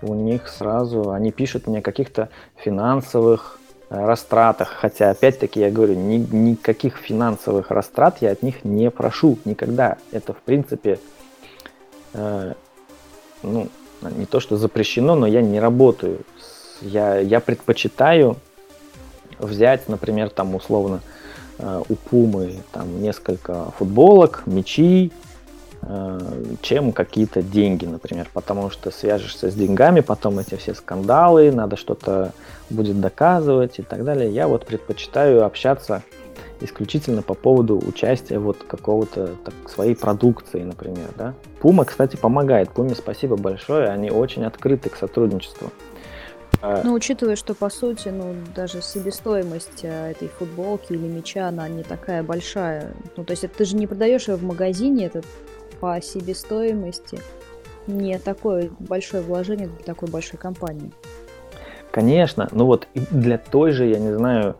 У них сразу, они пишут мне о каких-то финансовых э, растратах, хотя опять-таки я говорю, ни, никаких финансовых растрат я от них не прошу никогда. Это в принципе, э, ну, не то что запрещено, но я не работаю я, я предпочитаю взять, например, там условно у Пумы там несколько футболок, мячи, э, чем какие-то деньги, например, потому что свяжешься с деньгами, потом эти все скандалы, надо что-то будет доказывать и так далее. Я вот предпочитаю общаться исключительно по поводу участия вот какого-то так, своей продукции, например, да. Пума, кстати, помогает. Пуме спасибо большое, они очень открыты к сотрудничеству.
А ну, учитывая, что по сути, ну, даже себестоимость а, этой футболки или мяча, она не такая большая. Ну, то есть это, ты же не продаешь ее в магазине, это по себестоимости не такое большое вложение для такой большой компании.
Конечно, ну вот для той же, я не знаю,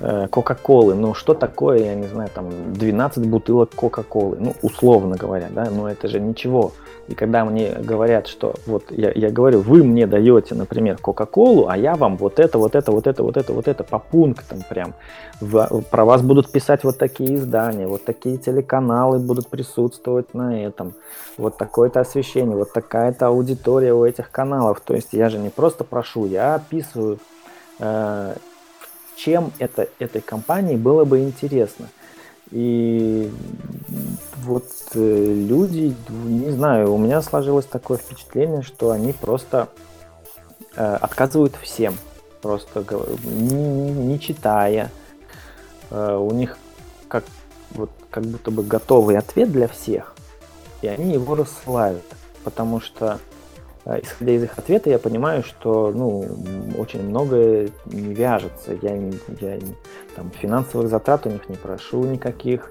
э, Кока-Колы. Ну, что такое, я не знаю, там 12 бутылок Кока-Колы, ну, условно говоря, да, но это же ничего. И когда мне говорят, что вот я, я говорю, вы мне даете, например, Кока-Колу, а я вам вот это, вот это, вот это, вот это, вот это по пунктам прям. В, про вас будут писать вот такие издания, вот такие телеканалы будут присутствовать на этом, вот такое-то освещение, вот такая-то аудитория у этих каналов. То есть я же не просто прошу, я описываю, э, чем это, этой компании было бы интересно. И вот э, люди, не знаю, у меня сложилось такое впечатление, что они просто э, отказывают всем, просто не, не читая. Э, у них как вот как будто бы готовый ответ для всех, и они его рассылают, потому что исходя из их ответа, я понимаю, что ну, очень многое не вяжется. Я, я там, финансовых затрат у них не прошу никаких.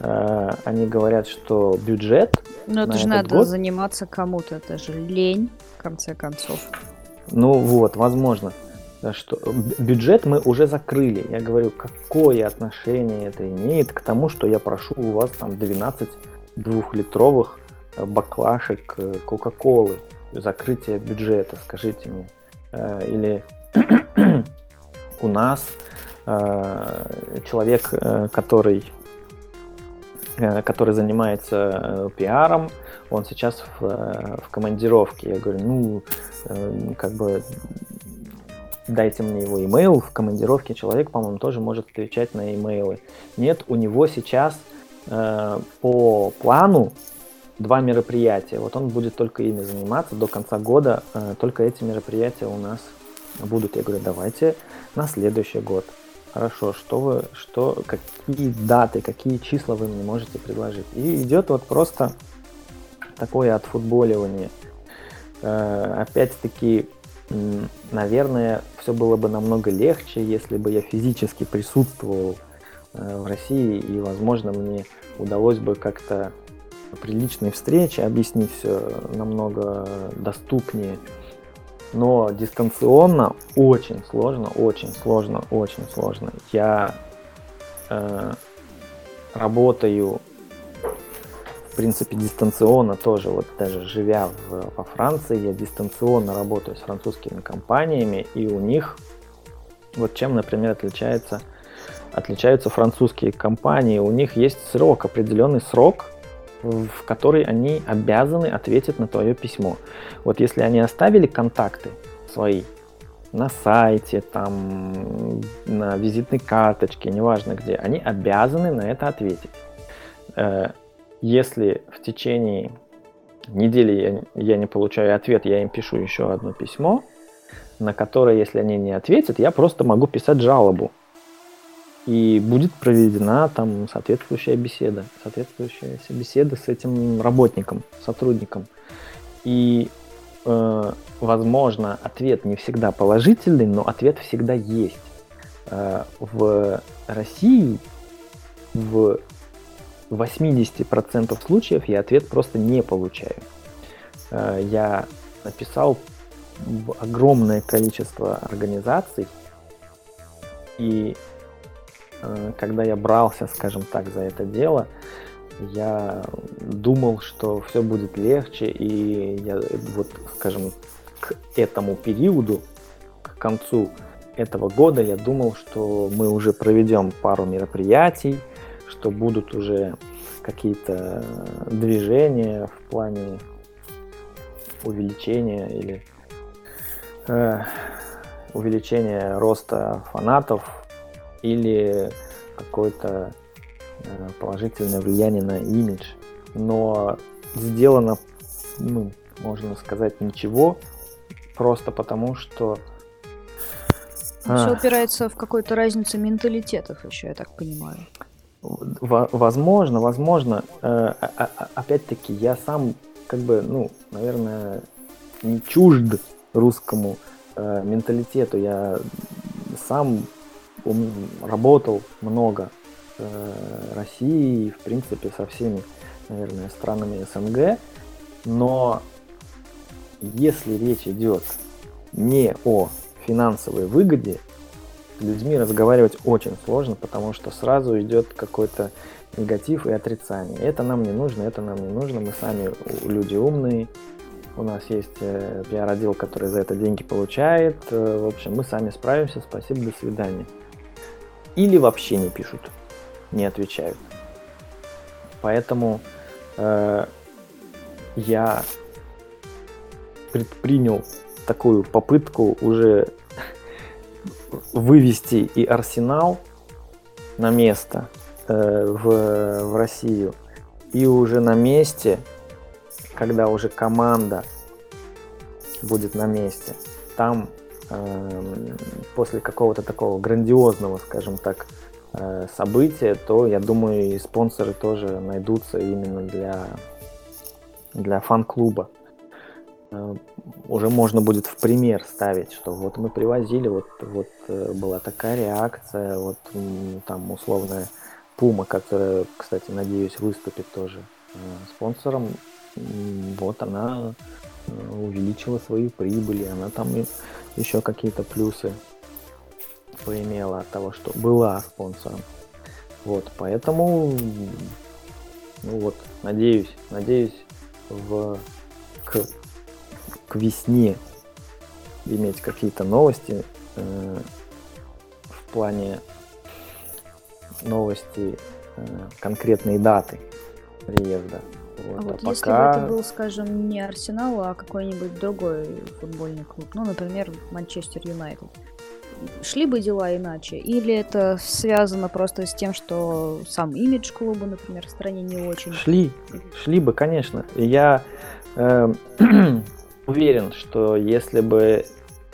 Э, они говорят, что бюджет.
Но это же надо год... заниматься кому-то, это же лень, в конце концов.
Ну вот, возможно. Что бюджет мы уже закрыли. Я говорю, какое отношение это имеет к тому, что я прошу у вас там 12 двухлитровых баклашек э, Кока-Колы, закрытие бюджета, скажите мне. Или [clears throat] у нас человек, который Э, который занимается э, пиаром, он сейчас в, э, в командировке. Я говорю, ну, как бы дайте мне его имейл. В командировке человек, по-моему, тоже может отвечать на имейлы. Нет, у него сейчас э, по плану два мероприятия. Вот он будет только ими заниматься до конца года. Э, только эти мероприятия у нас будут. Я говорю, давайте на следующий год. Хорошо, что вы, что, какие даты, какие числа вы мне можете предложить? И идет вот просто такое отфутболивание. Э, опять-таки, наверное, все было бы намного легче, если бы я физически присутствовал э, в России, и, возможно, мне удалось бы как-то при личной встрече объяснить все намного доступнее но дистанционно очень сложно, очень сложно, очень сложно. Я э, работаю, в принципе, дистанционно тоже, вот даже живя в, во Франции, я дистанционно работаю с французскими компаниями, и у них, вот чем, например, отличается, отличаются французские компании, у них есть срок, определенный срок, в который они обязаны ответить на твое письмо. Вот если они оставили контакты свои на сайте, там, на визитной карточке, неважно где, они обязаны на это ответить. Э, если в течение недели я, я не получаю ответ, я им пишу еще одно письмо, на которое, если они не ответят, я просто могу писать жалобу и будет проведена там соответствующая беседа, соответствующая беседа с этим работником, сотрудником. И, э, возможно, ответ не всегда положительный, но ответ всегда есть. Э, в России в 80% случаев я ответ просто не получаю. Э, я написал огромное количество организаций, и когда я брался, скажем так, за это дело, я думал, что все будет легче, и я вот, скажем, к этому периоду, к концу этого года, я думал, что мы уже проведем пару мероприятий, что будут уже какие-то движения в плане увеличения или э, увеличения роста фанатов или какое-то э, положительное влияние на имидж. Но сделано, ну, можно сказать, ничего, просто потому что...
Все а, упирается в какую-то разницу менталитетов еще, я так понимаю.
Возможно, возможно. Э, а, а, опять-таки, я сам, как бы, ну, наверное, не чужд русскому э, менталитету. Я сам работал много э, России в принципе, со всеми, наверное, странами СНГ, но если речь идет не о финансовой выгоде, людьми разговаривать очень сложно, потому что сразу идет какой-то негатив и отрицание. Это нам не нужно, это нам не нужно, мы сами люди умные, у нас есть э, пиар-отдел, который за это деньги получает. Э, в общем, мы сами справимся, спасибо, до свидания. Или вообще не пишут, не отвечают. Поэтому э, я предпринял такую попытку уже вывести и Арсенал на место э, в, в Россию, и уже на месте, когда уже команда будет на месте, там после какого-то такого грандиозного, скажем так, э, события, то я думаю и спонсоры тоже найдутся именно для для фан-клуба. Э, уже можно будет в пример ставить, что вот мы привозили, вот, вот э, была такая реакция, вот там условная Пума, которая, кстати, надеюсь, выступит тоже спонсором, вот она увеличила свои прибыли, она там еще какие-то плюсы поимела от того, что была спонсором. Вот, поэтому, ну вот, надеюсь, надеюсь, в, к, к весне иметь какие-то новости э, в плане новости э, конкретной даты приезда.
Вот. А вот а если пока... бы это был, скажем, не Арсенал, а какой-нибудь другой футбольный клуб, ну, например, Манчестер Юнайтед, шли бы дела иначе? Или это связано просто с тем, что сам имидж клуба, например, в стране не очень?
Шли, шли бы, конечно. Я э, [clears throat] уверен, что если бы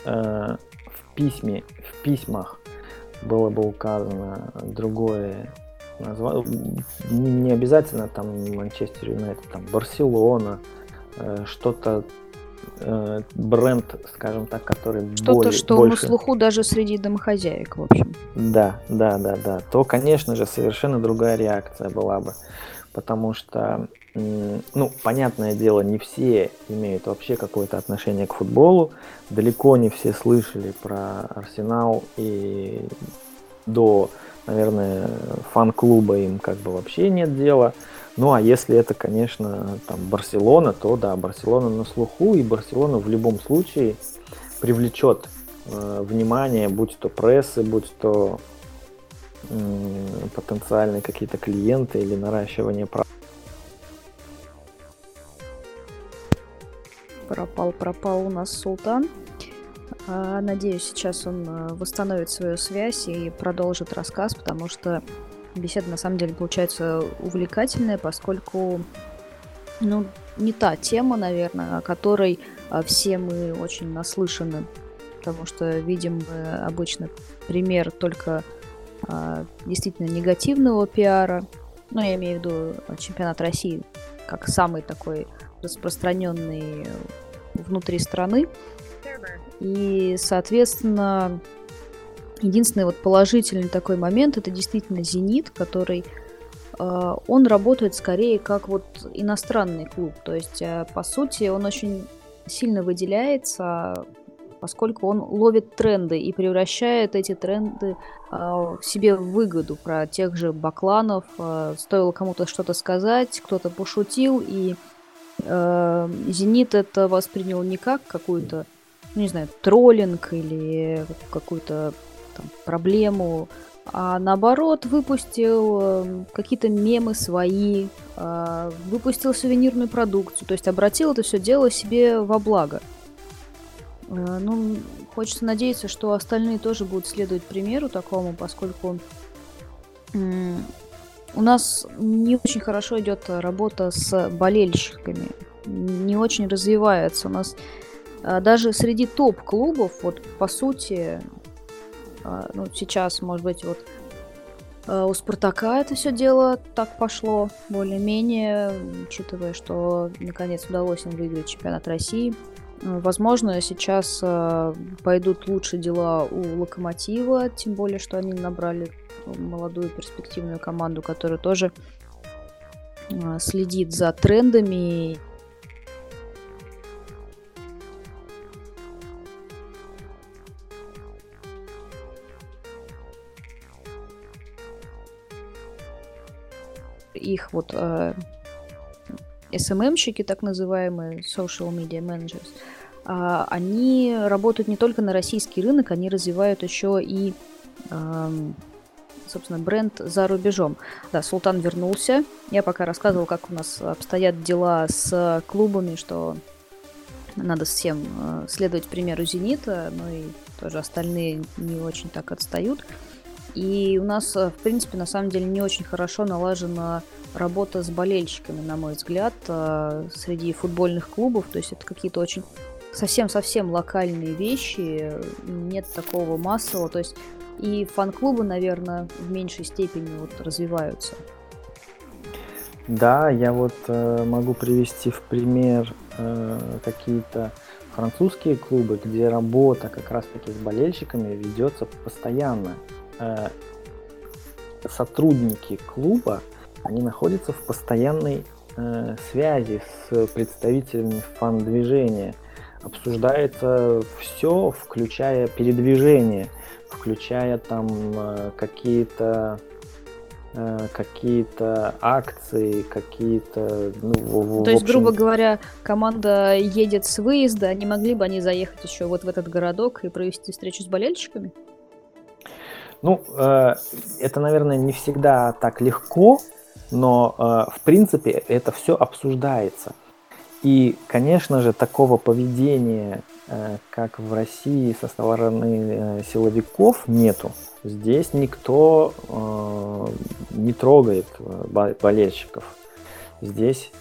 э, в письме, в письмах было бы указано другое не обязательно там Манчестер Юнайтед, там Барселона, э, что-то э, бренд, скажем так, который
Что-то, более, что больше... на слуху даже среди домохозяек, в общем.
Да, да, да, да. То, конечно же, совершенно другая реакция была бы. Потому что, ну, понятное дело, не все имеют вообще какое-то отношение к футболу. Далеко не все слышали про Арсенал и до, наверное, фан-клуба им как бы вообще нет дела. Ну, а если это, конечно, там Барселона, то да, Барселона на слуху, и Барселона в любом случае привлечет э, внимание, будь то прессы, будь то э, потенциальные какие-то клиенты или наращивание прав.
Пропал, пропал у нас Султан. А, надеюсь, сейчас он э, восстановит свою связь и продолжит рассказ, потому что беседа на самом деле получается увлекательная, поскольку ну, не та тема, наверное, о которой а, все мы очень наслышаны, потому что видим обычно пример только а, действительно негативного пиара. Ну, я имею в виду чемпионат России как самый такой распространенный внутри страны. И, соответственно, Единственный вот положительный такой момент это действительно Зенит, который э, он работает скорее как вот иностранный клуб. То есть, э, по сути, он очень сильно выделяется, поскольку он ловит тренды и превращает эти тренды э, себе в выгоду. Про тех же Бакланов стоило кому-то что-то сказать, кто-то пошутил, и Зенит это воспринял не как какую-то, ну, не знаю, троллинг или какую-то там, проблему, а наоборот выпустил э, какие-то мемы свои, э, выпустил сувенирную продукцию, то есть обратил это все дело себе во благо. Э, ну, хочется надеяться, что остальные тоже будут следовать примеру такому, поскольку у нас не очень хорошо идет работа с болельщиками, не очень развивается. У нас даже среди топ-клубов, вот по сути, а, ну, сейчас, может быть, вот а, у Спартака это все дело так пошло, более-менее, учитывая, что наконец удалось им выиграть чемпионат России. А, возможно, сейчас пойдут лучше дела у Локомотива, тем более, что они набрали молодую перспективную команду, которая тоже следит за трендами их вот э, SMM-щики, так называемые, social media managers, э, они работают не только на российский рынок, они развивают еще и э, собственно, бренд за рубежом. Да, Султан вернулся. Я пока рассказывал, как у нас обстоят дела с клубами, что надо всем э, следовать примеру «Зенита», но и тоже остальные не очень так отстают. И у нас, э, в принципе, на самом деле не очень хорошо налажена работа с болельщиками, на мой взгляд, э, среди футбольных клубов. То есть это какие-то очень совсем-совсем локальные вещи, нет такого массового. То есть и фан-клубы, наверное, в меньшей степени вот развиваются.
Да, я вот э, могу привести в пример э, какие-то французские клубы, где работа как раз-таки с болельщиками ведется постоянно. Э, сотрудники клуба, они находятся в постоянной э, связи с представителями фан-движения. Обсуждается все, включая передвижение, включая там э, какие-то э, какие-то акции, какие-то...
Ну, То есть, общем... грубо говоря, команда едет с выезда, не могли бы они заехать еще вот в этот городок и провести встречу с болельщиками?
Ну, э, это, наверное, не всегда так легко, но, э, в принципе, это все обсуждается. И, конечно же, такого поведения, э, как в России со стороны э, силовиков, нету. Здесь никто э, не трогает э, болельщиков. Здесь,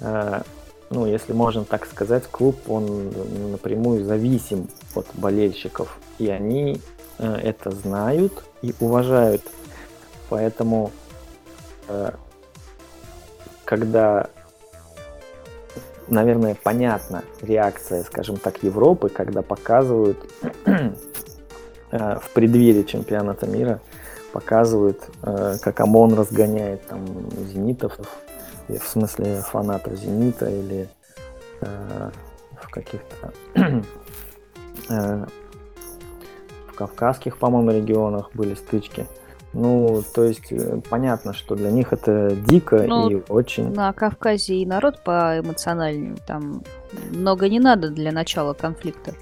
э, ну, если можно так сказать, клуб, он напрямую зависим от болельщиков. И они это знают и уважают. Поэтому, э, когда, наверное, понятна реакция, скажем так, Европы, когда показывают [clears throat] э, в преддверии чемпионата мира, показывают, как ОМОН разгоняет там зенитов, в смысле фанатов Зенита или в каких-то [clears throat] кавказских, по-моему, регионах были стычки. Ну, то есть э, понятно, что для них это дико ну, и очень...
На Кавказе и народ поэмоциональнее, там много не надо для начала конфликта.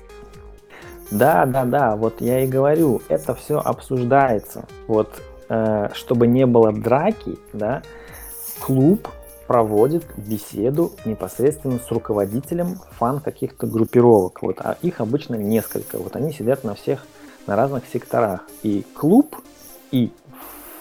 Да, да, да, вот я и говорю, это все обсуждается. Вот, э, чтобы не было драки, да, клуб проводит беседу непосредственно с руководителем фан каких-то группировок. Вот, а их обычно несколько. Вот они сидят на всех на разных секторах. И клуб, и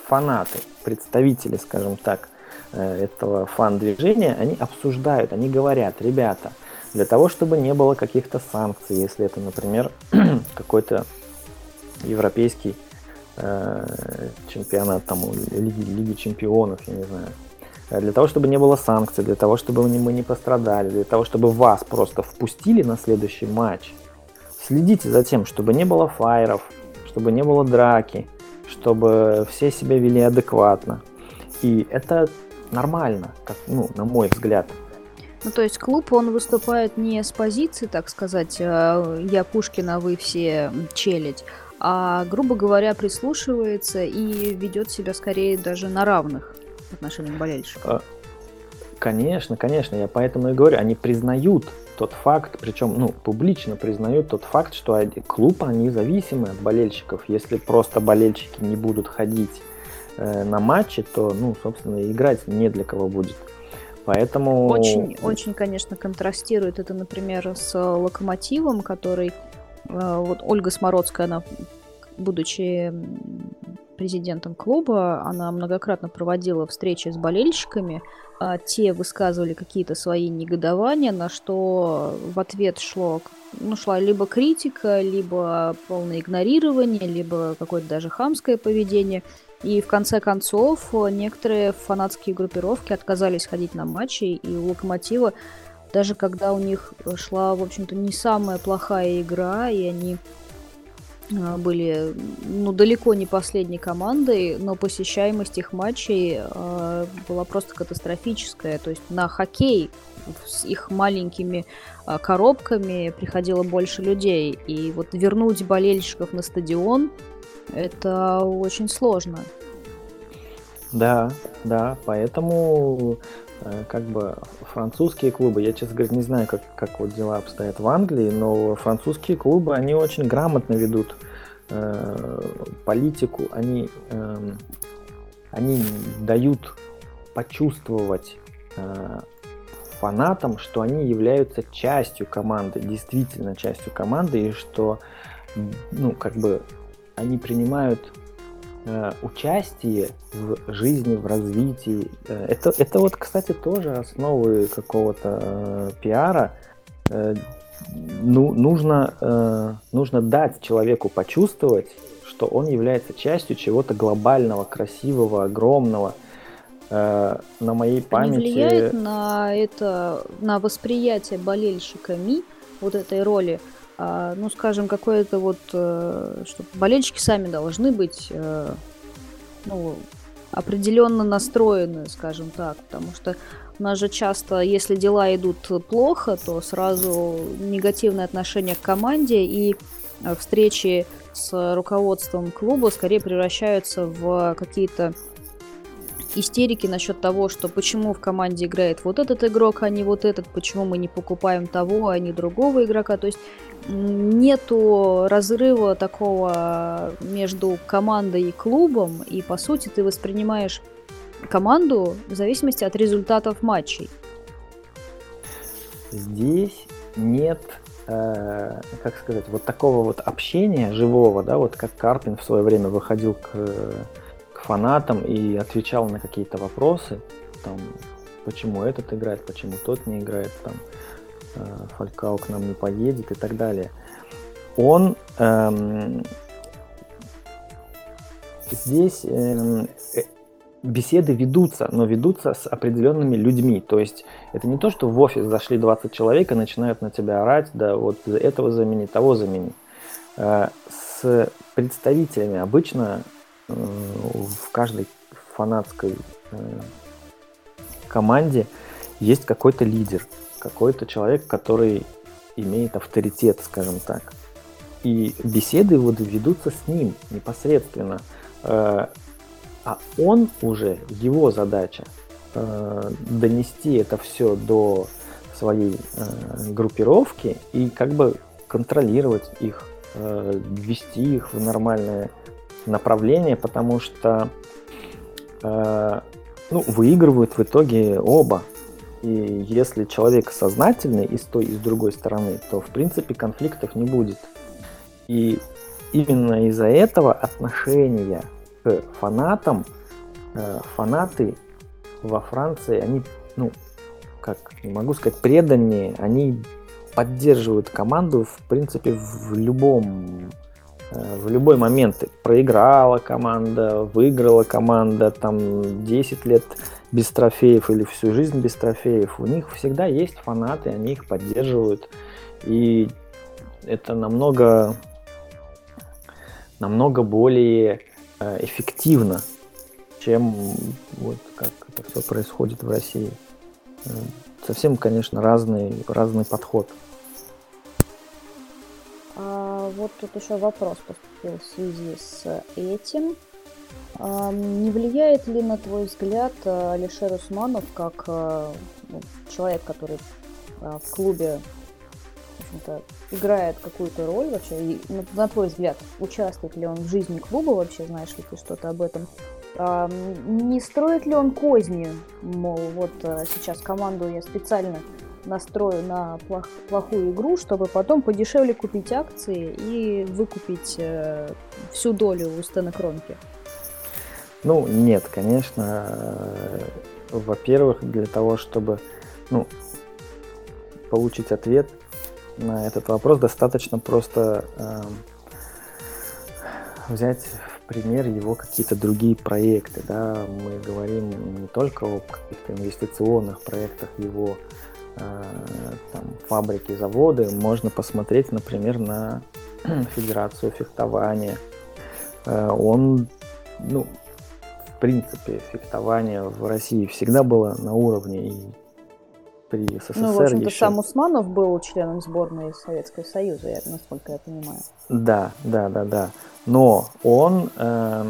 фанаты, представители, скажем так, э, этого фан-движения, они обсуждают, они говорят, ребята, для того, чтобы не было каких-то санкций, если это, например, [clears throat] какой-то европейский э, чемпионат, там, Лиги, Лиги чемпионов, я не знаю, э, для того, чтобы не было санкций, для того, чтобы мы не пострадали, для того, чтобы вас просто впустили на следующий матч – Следите за тем, чтобы не было фаеров, чтобы не было драки, чтобы все себя вели адекватно. И это нормально, как, ну, на мой взгляд.
Ну, то есть клуб, он выступает не с позиции, так сказать, э, я Пушкина, а вы все челядь, а, грубо говоря, прислушивается и ведет себя скорее даже на равных в отношении болельщиков. А,
конечно, конечно, я поэтому и говорю, они признают тот факт, причем ну, публично признают тот факт, что клуб, они зависимы от болельщиков. Если просто болельщики не будут ходить э, на матчи, то, ну, собственно, играть не для кого будет. Поэтому...
Очень, очень, конечно, контрастирует это, например, с Локомотивом, который... Э, вот Ольга Смородская, она, будучи президентом клуба, она многократно проводила встречи с болельщиками, а, те высказывали какие-то свои негодования, на что в ответ шло, ну, шла либо критика, либо полное игнорирование, либо какое-то даже хамское поведение. И в конце концов некоторые фанатские группировки отказались ходить на матчи, и у Локомотива даже когда у них шла, в общем-то, не самая плохая игра, и они были ну, далеко не последней командой, но посещаемость их матчей э, была просто катастрофическая. То есть на хоккей с их маленькими э, коробками приходило больше людей. И вот вернуть болельщиков на стадион это очень сложно.
Да, да, поэтому как бы французские клубы, я, честно говоря, не знаю, как, как вот дела обстоят в Англии, но французские клубы, они очень грамотно ведут э, политику, они, э, они дают почувствовать э, фанатам, что они являются частью команды, действительно частью команды, и что, ну, как бы они принимают э, участие в жизни, в развитии. Э, это, это вот, кстати, тоже основы какого-то э, пиара. Э, ну, нужно, э, нужно дать человеку почувствовать, что он является частью чего-то глобального, красивого, огромного. Э, на моей памяти...
Не влияет на это, на восприятие болельщиками вот этой роли ну, скажем, какое-то вот, э, что болельщики сами должны быть, э, ну, определенно настроены, скажем так, потому что у нас же часто, если дела идут плохо, то сразу негативное отношение к команде и э, встречи с руководством клуба скорее превращаются в какие-то истерики насчет того, что почему в команде играет вот этот игрок, а не вот этот, почему мы не покупаем того, а не другого игрока. То есть нету разрыва такого между командой и клубом, и по сути ты воспринимаешь команду в зависимости от результатов матчей.
Здесь нет, э, как сказать, вот такого вот общения живого, да, вот как Карпин в свое время выходил к, к фанатам и отвечал на какие-то вопросы, там, почему этот играет, почему тот не играет, там, Э, Фалькау к нам не поедет и так далее. Он эм, здесь эм, э, беседы ведутся, но ведутся с определенными людьми. То есть это не то, что в офис зашли 20 человек и начинают на тебя орать, да вот этого замени, того замени. Э, с представителями обычно э, в каждой фанатской э, команде есть какой-то лидер какой-то человек, который имеет авторитет, скажем так. И беседы вот ведутся с ним непосредственно. Э, а он уже, его задача э, донести это все до своей группировки и как бы контролировать их, ввести их в нормальное направление, потому что ну, выигрывают в итоге оба. И если человек сознательный и с той, и с другой стороны, то в принципе конфликтов не будет. И именно из-за этого отношения к фанатам, э, фанаты во Франции, они, ну, как, не могу сказать, преданнее, они поддерживают команду, в принципе, в любом э, в любой момент проиграла команда, выиграла команда, там 10 лет без трофеев или всю жизнь без трофеев, у них всегда есть фанаты, они их поддерживают. И это намного, намного более э, эффективно, чем вот как это все происходит в России. Э, совсем, конечно, разный, разный подход.
Вот тут еще вопрос поступил в связи с этим. Не влияет ли, на твой взгляд, э, Алишер Усманов как э, ну, человек, который э, в клубе играет какую-то роль вообще? И, на твой взгляд, участвует ли он в жизни клуба вообще? Знаешь ли ты что-то об этом? Не строит ли он козни? Мол, вот сейчас команду я специально настрою на плох, плохую игру, чтобы потом подешевле купить акции и выкупить всю долю у Стена Кронки.
Ну, нет, конечно. Во-первых, для того, чтобы ну, получить ответ на этот вопрос, достаточно просто э, взять в пример его какие-то другие проекты. Да? Мы говорим не только о каких-то инвестиционных проектах его э, там, фабрики, заводы. Можно посмотреть, например, на [clears throat] Федерацию фехтования. Э, он ну, в принципе, фехтование в России всегда было на уровне и при СССР
Ну, в общем-то, еще... сам Усманов был членом сборной Советского Союза, насколько я понимаю.
Да, да, да, да. Но он, э,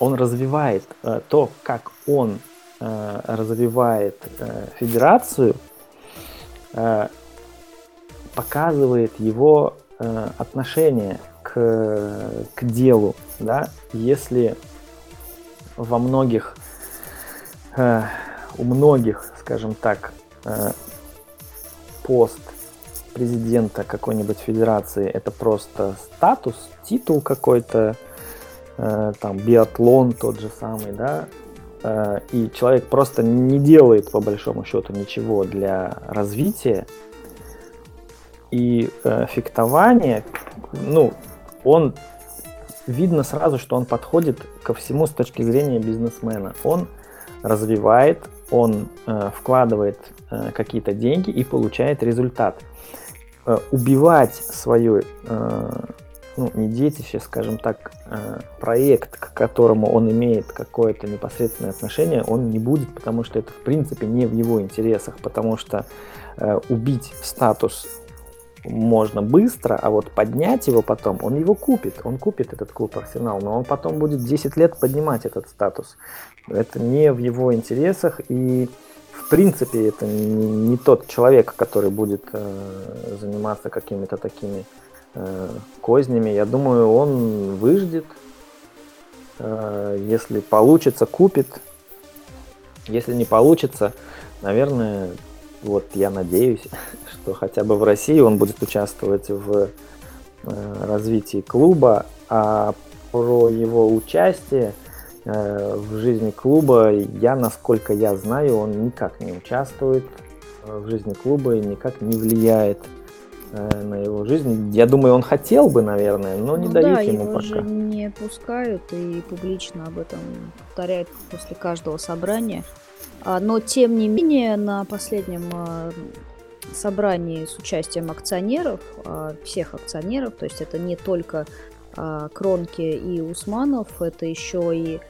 он развивает то, как он развивает федерацию, показывает его отношение к, к делу, да, если во многих, э, у многих, скажем так, э, пост президента какой-нибудь федерации это просто статус, титул какой-то, э, там биатлон тот же самый, да, э, и человек просто не делает по большому счету ничего для развития, и э, фехтование, ну, он видно сразу, что он подходит ко всему с точки зрения бизнесмена. Он развивает, он э, вкладывает э, какие-то деньги и получает результат. Э, убивать свою, э, ну, не детище, скажем так, э, проект, к которому он имеет какое-то непосредственное отношение, он не будет, потому что это в принципе не в его интересах, потому что э, убить статус можно быстро, а вот поднять его потом, он его купит, он купит этот клуб Арсенал, но он потом будет 10 лет поднимать этот статус. Это не в его интересах, и в принципе это не, тот человек, который будет э, заниматься какими-то такими кознями. Я думаю, он выждет, э, если получится, купит, если не получится, наверное, вот я надеюсь, [laughs] что хотя бы в России он будет участвовать в э, развитии клуба, а про его участие э, в жизни клуба я, насколько я знаю, он никак не участвует э, в жизни клуба и никак не влияет на его жизнь. Я думаю, он хотел бы, наверное, но не ну, дают
да,
ему
его
пока.
Же не пускают и публично об этом повторяют после каждого собрания. А, но, тем не менее, на последнем а, собрании с участием акционеров, а, всех акционеров, то есть это не только Кронки и Усманов, это еще и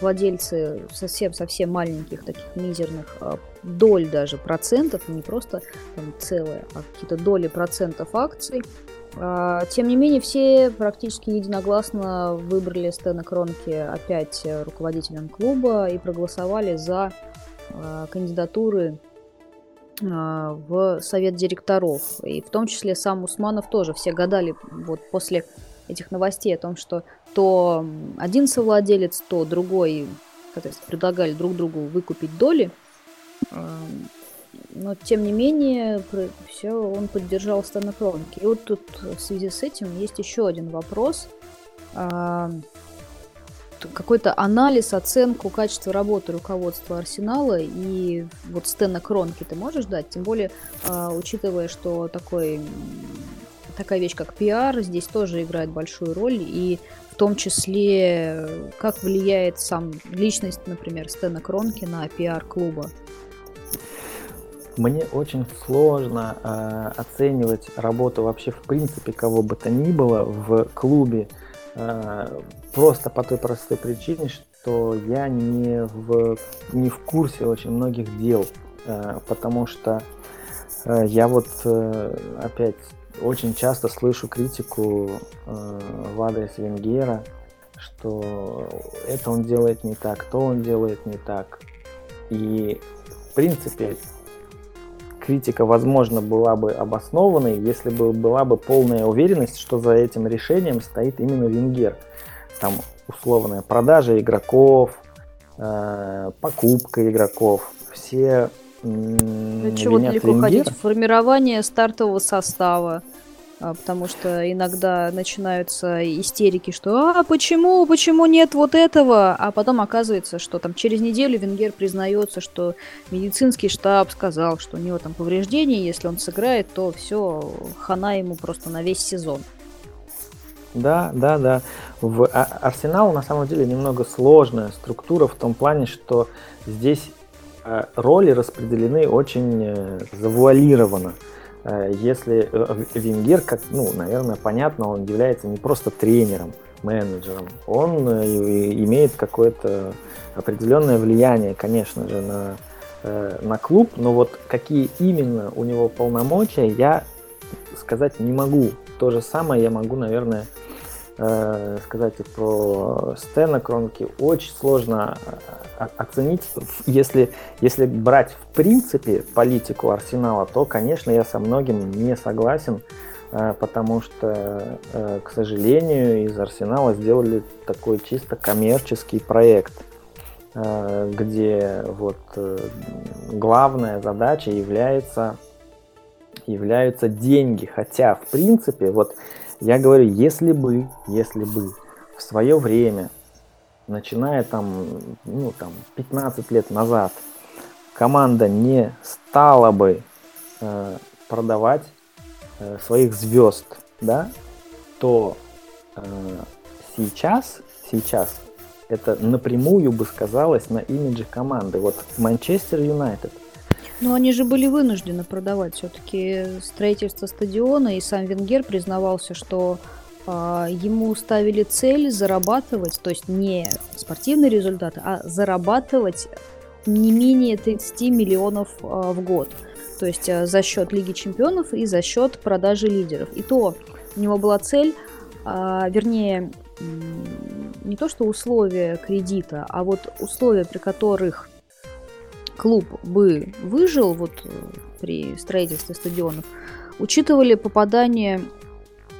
владельцы совсем-совсем маленьких, таких мизерных доль даже процентов, не просто там целые, а какие-то доли процентов акций – а, тем не менее, все практически единогласно выбрали Стэна Кронки опять руководителем клуба и проголосовали за а, кандидатуры а, в совет директоров. И в том числе сам Усманов тоже. Все гадали вот после этих новостей о том, что то один совладелец, то другой, предлагали друг другу выкупить доли но тем не менее все он поддержал Стана Кронки. И вот тут в связи с этим есть еще один вопрос. Какой-то анализ, оценку качества работы руководства Арсенала и вот Стэна Кронки ты можешь дать? Тем более, а, учитывая, что такой, такая вещь, как пиар, здесь тоже играет большую роль, и в том числе, как влияет сам личность, например, Стэна Кронки на пиар клуба?
Мне очень сложно э, оценивать работу вообще в принципе кого бы то ни было в клубе, э, просто по той простой причине, что я не в, не в курсе очень многих дел, э, потому что э, я вот э, опять очень часто слышу критику э, в адрес Венгера, что это он делает не так, то он делает не так. И в принципе критика, возможно, была бы обоснованной, если бы была бы полная уверенность, что за этим решением стоит именно Венгер. Там условная продажа игроков, э, покупка игроков, все
чего далеко ходить? Формирование стартового состава. А, потому что иногда начинаются истерики, что «А, почему, почему нет вот этого?» А потом оказывается, что там через неделю Венгер признается, что медицинский штаб сказал, что у него там повреждения, если он сыграет, то все, хана ему просто на весь сезон.
Да, да, да. В а, Арсенал на самом деле немного сложная структура в том плане, что здесь э, роли распределены очень э, завуалированно. Если э, Венгер, как, ну, наверное, понятно, он является не просто тренером, менеджером, он э, имеет какое-то определенное влияние, конечно же, на, на клуб, но вот какие именно у него полномочия, я сказать не могу. То же самое я могу, наверное, э, сказать про Стена Кронки очень сложно э, оценить. Если, если брать в принципе политику Арсенала, то, конечно, я со многим не согласен, э, потому что, к сожалению, из Арсенала сделали такой чисто коммерческий проект – где вот главная задача является, являются деньги. Хотя, в принципе, вот я говорю, если бы, если бы в свое время, начиная там, ну, там 15 лет назад, команда не стала бы э, продавать э, своих звезд, да, то э, сейчас, сейчас это напрямую бы сказалось на имидже команды. Вот Манчестер Юнайтед.
Но они же были вынуждены продавать все-таки строительство стадиона, и сам Венгер признавался, что э, ему ставили цель зарабатывать, то есть не спортивные результаты, а зарабатывать не менее 30 миллионов э, в год. То есть э, за счет Лиги Чемпионов и за счет продажи лидеров. И то у него была цель, э, вернее, не то что условия кредита, а вот условия, при которых клуб бы выжил вот э, при строительстве стадионов, учитывали попадание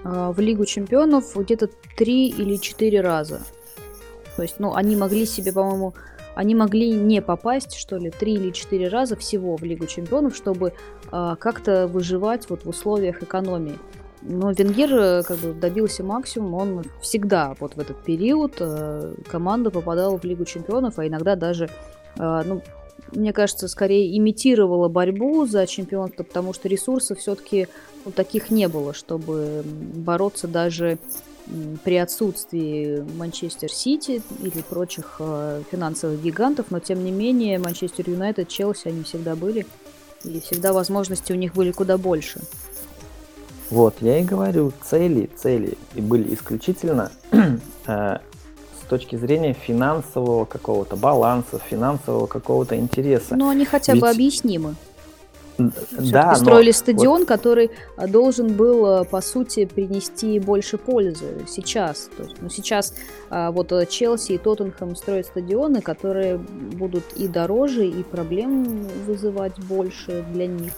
э, в Лигу чемпионов где-то три или четыре раза. То есть, ну, они могли себе, по-моему, они могли не попасть, что ли, три или четыре раза всего в Лигу чемпионов, чтобы э, как-то выживать вот в условиях экономии. Но Венгер э, как бы добился максимума, он всегда вот в этот период э, команда попадала в Лигу Чемпионов, а иногда даже, ну, мне кажется, скорее имитировала борьбу за чемпионство, потому что ресурсов все-таки ну, таких не было, чтобы бороться даже при отсутствии Манчестер Сити или прочих э, финансовых гигантов, но тем не менее Манчестер Юнайтед, Челси, они всегда были, и всегда возможности у них были куда больше.
Вот, я и говорю, цели, цели и были исключительно [clears throat] э, точки зрения финансового какого-то баланса, финансового какого-то интереса.
Но они хотя Ведь... бы объяснимы. Да, строили но... стадион, вот... который а, должен был, а, по сути, принести больше пользы сейчас. То есть, ну, сейчас а, вот Челси и Тоттенхэм строят стадионы, которые будут и дороже, и проблем вызывать больше для них.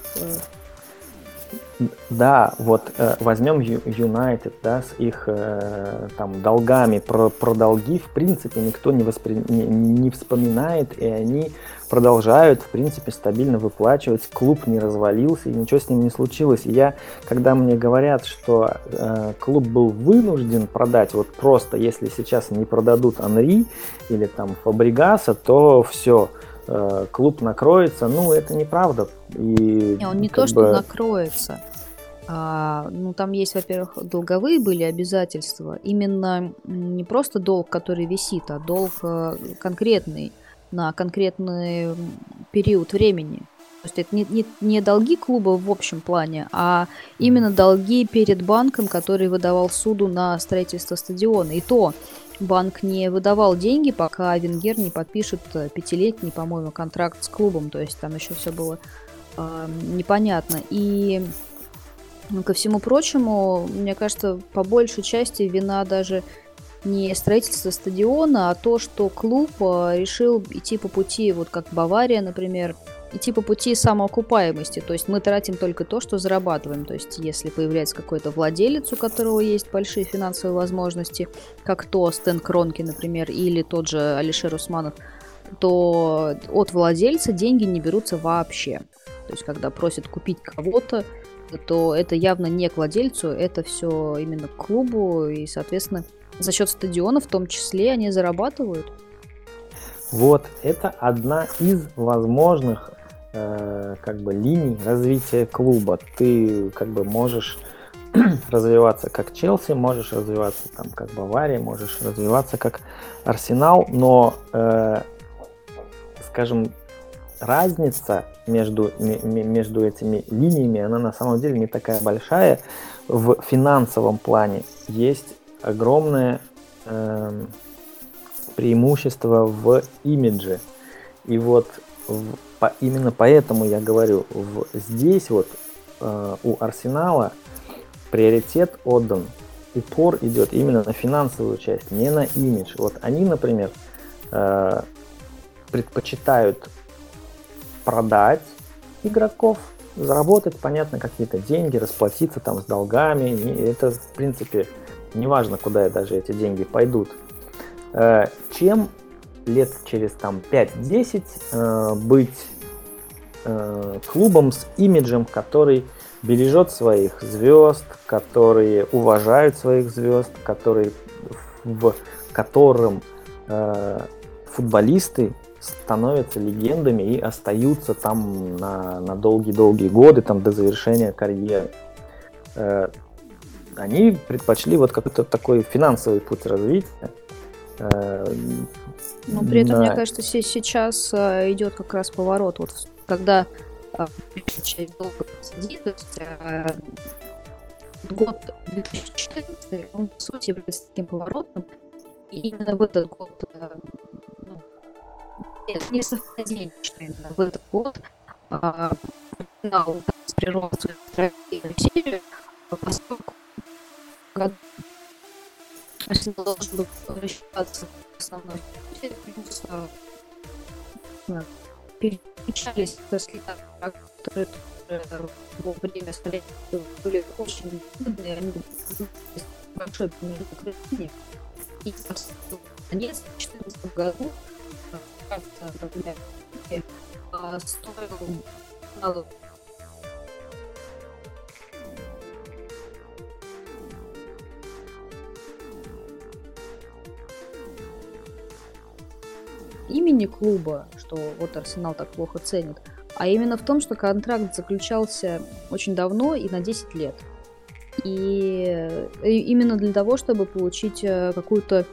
Да, вот э, возьмем Юнайтед, да, с их э, там долгами, про, про долги в принципе никто не, воспри... не, не вспоминает, и они продолжают, в принципе, стабильно выплачивать, клуб не развалился, и ничего с ним не случилось. И я, когда мне говорят, что э, клуб был вынужден продать, вот просто, если сейчас не продадут Анри или там Фабригаса, то все, э, клуб накроется, ну, это неправда.
И, не, он не то, бы... что накроется а, ну, там есть, во-первых, долговые были обязательства. Именно не просто долг, который висит, а долг э, конкретный на конкретный период времени. То есть это не, не, не долги клуба в общем плане, а именно долги перед банком, который выдавал суду на строительство стадиона. И то банк не выдавал деньги, пока Венгер не подпишет э, пятилетний, по-моему, контракт с клубом. То есть там еще все было э, непонятно. И Ко всему прочему, мне кажется, по большей части вина даже не строительство стадиона, а то, что клуб э, решил идти по пути, вот как Бавария, например, идти по пути самоокупаемости. То есть мы тратим только то, что зарабатываем. То есть если появляется какой-то владелец, у которого есть большие финансовые возможности, как то Стэн Кронки, например, или тот же Алишер Усманов, то от владельца деньги не берутся вообще. То есть когда просят купить кого-то, то это явно не к владельцу, это все именно к клубу, и, соответственно, за счет стадиона в том числе они зарабатывают.
Вот, это одна из возможных э, как бы линий развития клуба. Ты как бы можешь [clears throat] развиваться как Челси, можешь развиваться там как Бавария, можешь развиваться как Арсенал, но, э, скажем, разница между, между этими линиями, она на самом деле не такая большая. В финансовом плане есть огромное э, преимущество в имидже. И вот в, по, именно поэтому я говорю, в, здесь вот э, у Арсенала приоритет отдан упор идет именно на финансовую часть, не на имидж. Вот они, например, э, предпочитают продать игроков, заработать, понятно, какие-то деньги, расплатиться там с долгами. Это, в принципе, неважно, куда даже эти деньги пойдут. Э, чем лет через там 5-10 э, быть э, клубом с имиджем, который бережет своих звезд, которые уважают своих звезд, которые, в которым э, футболисты становятся легендами и остаются там на, на долгие-долгие годы, там до завершения карьеры. Э, они предпочли вот какой-то такой финансовый путь развития.
Э, Но при этом, на... мне кажется, сейчас э, идет как раз поворот. Вот когда часть долго сидит, то есть год 2014, он, по сути, является таким поворотом, и именно в этот год, не совпадение, что именно в этот год а, финал прервал свою стратегию серию, поскольку году Арсенал должен был возвращаться в основной плюс переключались слета, которые в время столетия были очень выгодные, они большой промежуток И в конец в 2014 году кажется, стоил имени клуба, что вот Арсенал так плохо ценит, а именно в том, что контракт заключался очень давно и на 10 лет. И именно для того, чтобы получить э, какую-то а,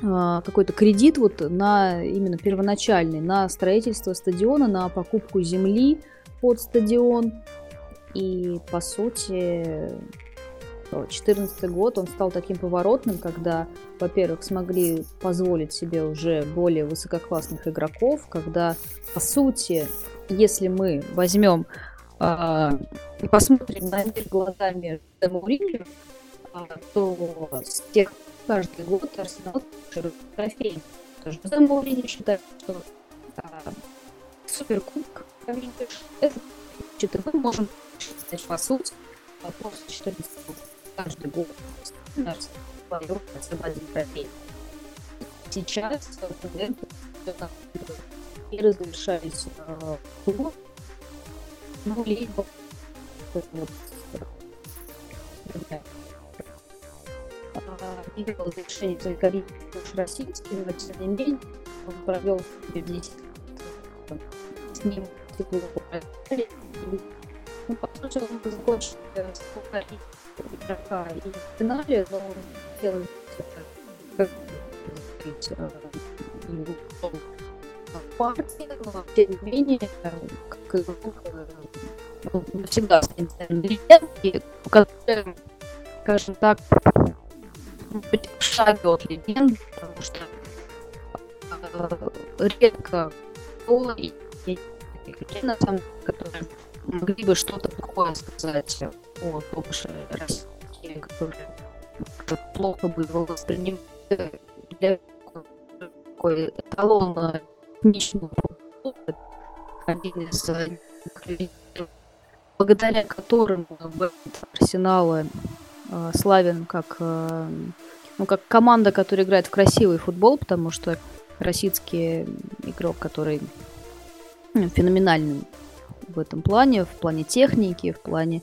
какой-то кредит вот на именно первоначальный, на строительство стадиона, на покупку земли под стадион. И по сути 2014 год, он стал таким поворотным, когда, во-первых, смогли позволить себе уже более высококлассных игроков, когда, по сути, если мы возьмем э, и посмотрим на мир глазами Мауриньо, э, то с тех каждый год Арсенал трофей. Тоже Жозе Мауриньо считает, что э, суперкубок, это значит, мы можем считать, по сути, после 14 года каждый год наш один трофей. Сейчас и разрешались клуб, ну, либо вот, не было разрешения только уж российский, но тем не менее он провел в 10 с ним ну, по сути, он закончил игрока и в финале, но он делает как партии, но тем не менее, как игрок, он всегда легенды, которые, скажем так, быть в шаге от легенды, потому что редко было и на самом деле, которые могли бы что-то такое сказать о том, что России, которые плохо бы его воспринимали для такой эталона этничного один из благодаря которым Арсенала э, славен как, э, ну, как команда, которая играет в красивый футбол, потому что российский игрок, который ну, феноменальный в этом плане, в плане техники, в плане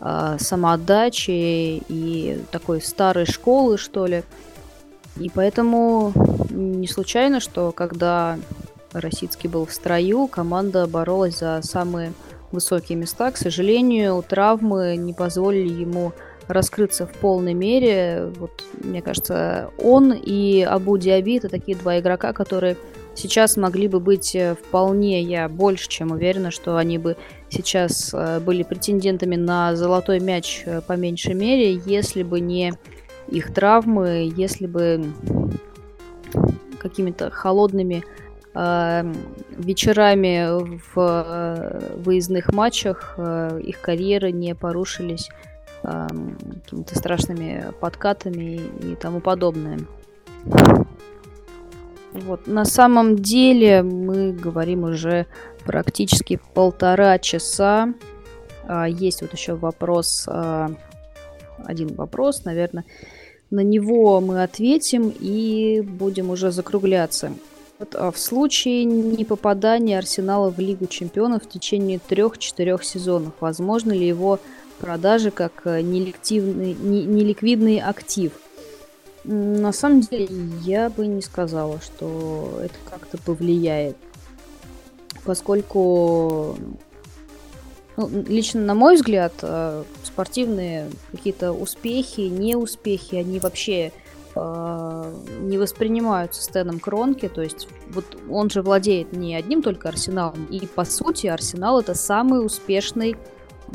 э, самоотдачи и такой старой школы, что ли. И поэтому не случайно, что когда Росицкий был в строю, команда боролась за самые высокие места. К сожалению, травмы не позволили ему раскрыться в полной мере. Вот, мне кажется, он и Абу Диаби это такие два игрока, которые сейчас могли бы быть э, вполне, я больше чем уверена, что они бы сейчас э, были претендентами на золотой мяч э, по меньшей мере, если бы не их травмы, если бы какими-то холодными вечерами в выездных матчах их карьеры не порушились э, какими-то страшными подкатами и тому подобное. Вот. На самом деле мы говорим уже практически полтора часа. А, есть вот еще вопрос, а, один вопрос, наверное. На него мы ответим и будем уже закругляться. Вот, а в случае непопадания Арсенала в Лигу Чемпионов в течение трех-четырех сезонов, возможно ли его продажи как э, неликвидный, неликвидный актив? На самом деле, я бы не сказала, что это как-то повлияет. Поскольку, ну, лично на мой взгляд, э, спортивные какие-то успехи, неуспехи, они вообще э, не воспринимаются Стэном Кронки, то есть вот он же владеет не одним только Арсеналом, и по сути Арсенал это самый успешный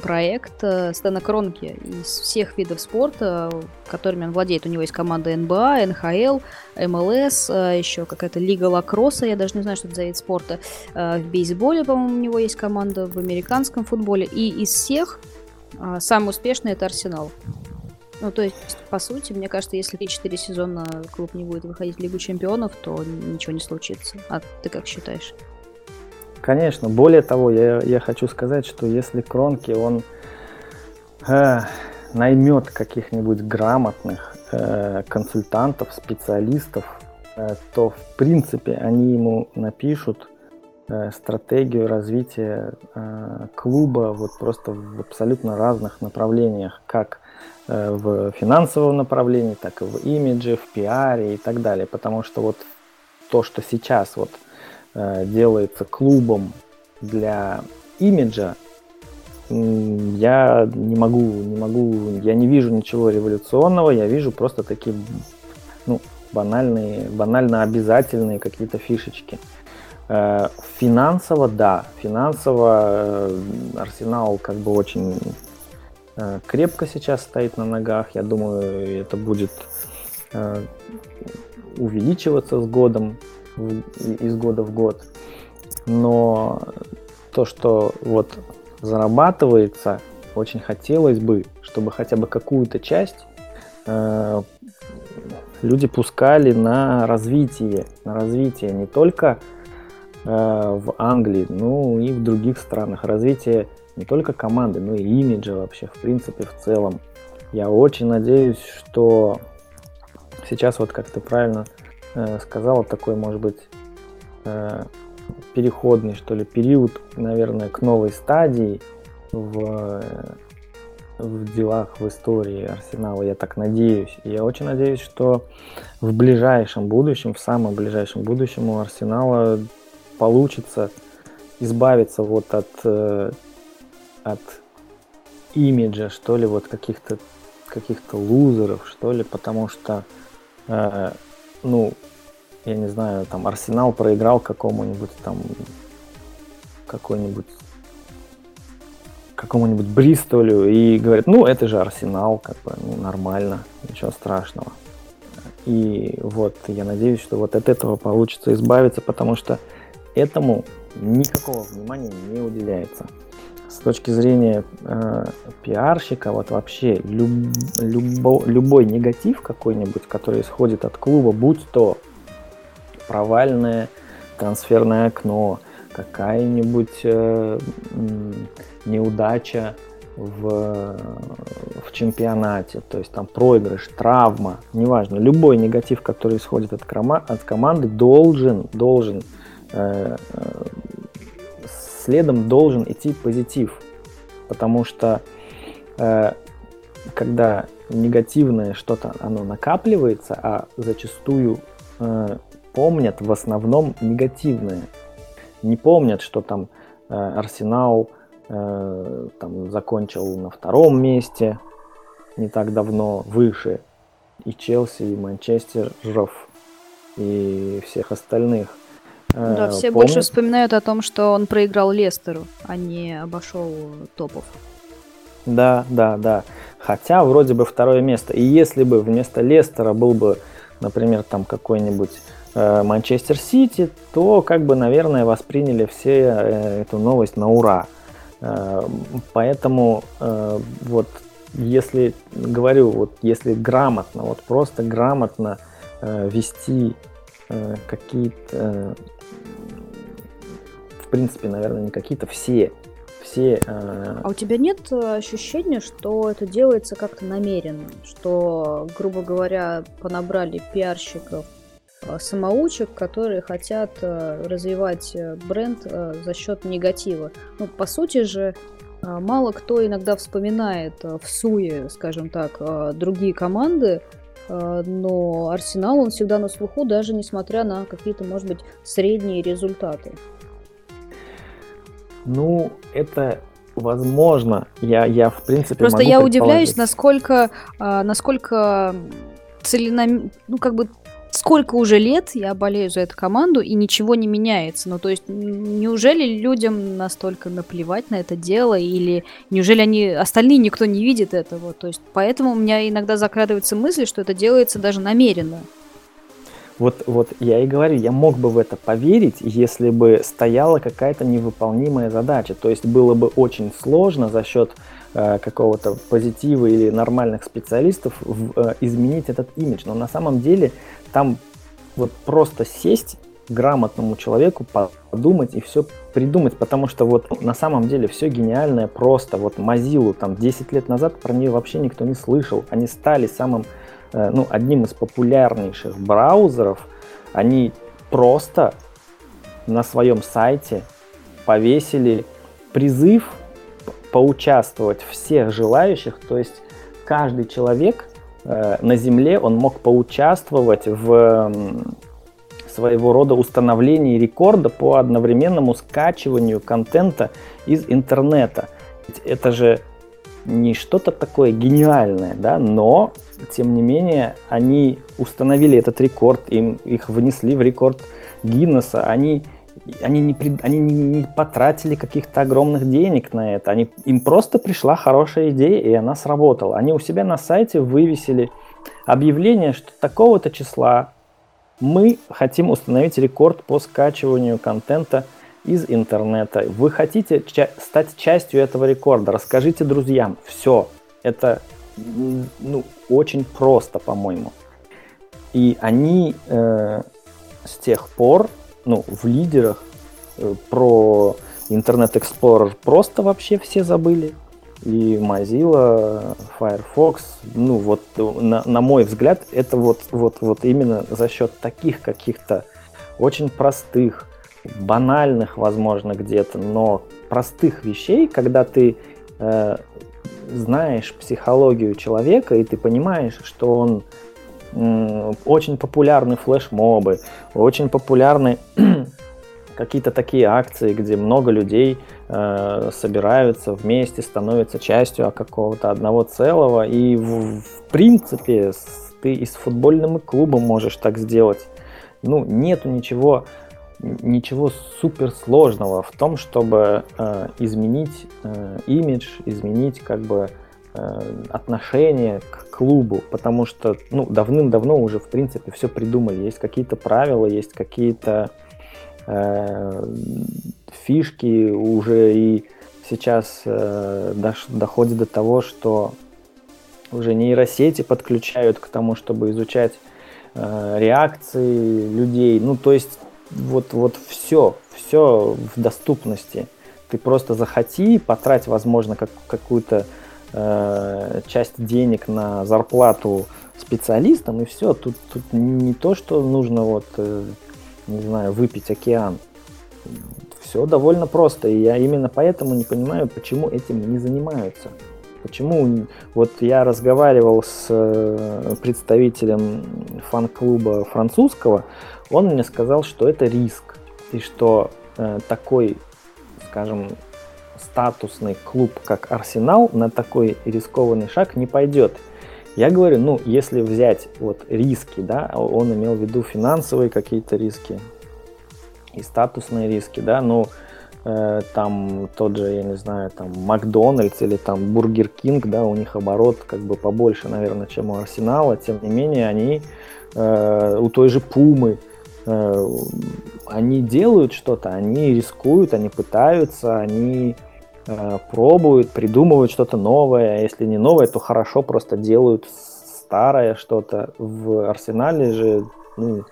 проект э, Стэна Кронки из всех видов спорта, которыми он владеет. У него есть команда НБА, НХЛ, МЛС, э, еще какая-то лига лакросса, я даже не знаю, что это за вид спорта. Э, в бейсболе, по-моему, у него есть команда, в американском футболе. И из всех самый успешный это Арсенал. Ну, то есть, по сути, мне кажется, если 3-4 сезона клуб не будет выходить в Лигу Чемпионов, то ничего не случится. А ты как считаешь?
Конечно, более того, я, я хочу сказать, что если Кронки, он э, наймет каких-нибудь грамотных э, консультантов, специалистов, э, то в принципе они ему напишут э, стратегию развития э, клуба вот просто в абсолютно разных направлениях, как э, в финансовом направлении, так и в имидже, в пиаре и так далее. Потому что вот то, что сейчас вот делается клубом для имиджа, я не могу, не могу, я не вижу ничего революционного, я вижу просто такие, ну, банальные, банально обязательные какие-то фишечки. Э, финансово, да, финансово э, Арсенал как бы очень крепко сейчас стоит на ногах. Я думаю, это будет увеличиваться с годом из года в год. Но то, что вот зарабатывается, очень хотелось бы, чтобы хотя бы какую-то часть э, люди пускали на развитие, на развитие не только э, в Англии, но и в других странах. Развитие не только команды, но и имиджа вообще, в принципе, в целом. Я очень надеюсь, что сейчас вот как ты правильно сказала, такой, может быть, э, переходный, что ли, период, наверное, к новой стадии в, в делах, в истории Арсенала, я так надеюсь. Я очень надеюсь, что в ближайшем будущем, в самом ближайшем будущем у Арсенала получится избавиться вот от, э, от имиджа, что ли, вот каких-то каких-то лузеров, что ли, потому что э, ну, я не знаю, там Арсенал проиграл какому-нибудь там какой-нибудь какому-нибудь Бристолю и говорят, ну это же Арсенал, как бы, ну нормально, ничего страшного. И вот я надеюсь, что вот от этого получится избавиться, потому что этому никакого внимания не уделяется. С точки зрения э, пиарщика, вот вообще люб, любо, любой негатив какой-нибудь, который исходит от клуба, будь то провальное трансферное окно, какая-нибудь э, неудача в, в чемпионате, то есть там проигрыш, травма, неважно, любой негатив, который исходит от, крома, от команды, должен, должен э, э, следом должен идти позитив, потому что э, когда негативное что-то оно накапливается, а зачастую э, помнят в основном негативное. Не помнят, что там э, Арсенал э, там закончил на втором месте не так давно, выше. И Челси, и Манчестеров, и всех остальных.
Э, да, все помнят... больше вспоминают о том, что он проиграл Лестеру, а не обошел топов.
Да, да, да. Хотя вроде бы второе место. И если бы вместо Лестера был бы, например, там какой-нибудь Э, Манчестер Сити, то как бы, наверное, восприняли все э, эту новость на ура. Э, поэтому вот если, говорю, вот если грамотно, вот просто грамотно э, вести э, какие-то, э, в принципе, наверное, не какие-то, все, все... Э...
А у тебя нет ощущения, что это делается как-то намеренно? Что, грубо говоря, понабрали пиарщиков, э, самоучек, которые хотят э, развивать э, бренд за счет негатива. Ну, по сути же, мало кто иногда вспоминает в суе, скажем так, другие команды, но Арсенал, он всегда на слуху, даже несмотря на какие-то, может быть, средние результаты.
Ну, это возможно. Я, я в принципе,
Просто я удивляюсь, насколько, насколько целенам... ну, как бы сколько уже лет я болею за эту команду, и ничего не меняется. Ну, то есть, неужели людям настолько наплевать на это дело, или неужели они, остальные никто не видит этого? То есть, поэтому у меня иногда закрадывается мысль, что это делается даже намеренно.
Вот, вот я и говорю, я мог бы в это поверить, если бы стояла какая-то невыполнимая задача. То есть было бы очень сложно за счет э, какого-то позитива или нормальных специалистов в, э, изменить этот имидж. Но на самом деле там вот просто сесть грамотному человеку, подумать и все придумать, потому что вот на самом деле все гениальное просто. Вот Mozilla там 10 лет назад про нее вообще никто не слышал. Они стали самым, ну, одним из популярнейших браузеров. Они просто на своем сайте повесили призыв поучаствовать всех желающих, то есть каждый человек Э, на Земле он мог поучаствовать в своего рода установлении рекорда по одновременному скачиванию контента из интернета. Это же не что-то такое гениальное, да, но, тем не менее, они установили этот рекорд, им, их внесли в рекорд Гиннесса, они они не, они не потратили каких-то огромных денег на это. Они, им просто пришла хорошая идея, и она сработала. Они у себя на сайте вывесили объявление, что такого-то числа мы хотим установить рекорд по скачиванию контента из интернета. Вы хотите ча- стать частью этого рекорда, расскажите друзьям. Все. Это ну, очень просто, по-моему. И они э, с тех пор ну, в лидерах э, про Internet Explorer просто вообще все забыли. И Mozilla, Firefox, ну вот на, на мой взгляд, это вот, вот, вот именно за счет таких каких-то очень простых, банальных, возможно, где-то, но простых вещей, когда ты э, знаешь психологию человека и ты понимаешь, что он очень популярны флешмобы, очень популярны [clears throat] какие-то такие акции, где много людей э, собираются вместе, становятся частью какого-то одного целого. И в, в принципе ты и с футбольным клубом можешь так сделать. Ну, нету ничего, ничего суперсложного в том, чтобы э, изменить э, имидж, изменить как бы Э, отношение к клубу, потому что ну, давным-давно уже, в принципе, все придумали. Есть какие-то правила, есть какие-то э, фишки уже и сейчас э, дош, доходит до того, что уже нейросети подключают к тому, чтобы изучать э, реакции людей. Ну, то есть вот, вот все, все в доступности. Ты просто захоти, потрать, возможно, как, какую-то э, часть денег на зарплату специалистам, и все. Тут, тут не то, что нужно вот, э, не знаю, выпить океан. Все довольно просто. И я именно поэтому не понимаю, почему этим не занимаются. Почему вот я разговаривал с э, представителем фан-клуба французского, он мне сказал, что это риск, и что э, такой, скажем, статусный клуб, как Арсенал, на такой рискованный шаг не пойдет. Я говорю, ну, если взять вот риски, да, он имел в виду финансовые какие-то риски и статусные риски, да, ну, э, там тот же, я не знаю, там Макдональдс или там Бургер Кинг, да, у них оборот как бы побольше, наверное, чем у Арсенала, тем не менее они э, у той же Пумы, они делают что-то, они рискуют, они пытаются, они э, пробуют, придумывают что-то новое. А если не новое, то хорошо просто делают старое что-то. В Арсенале же ну,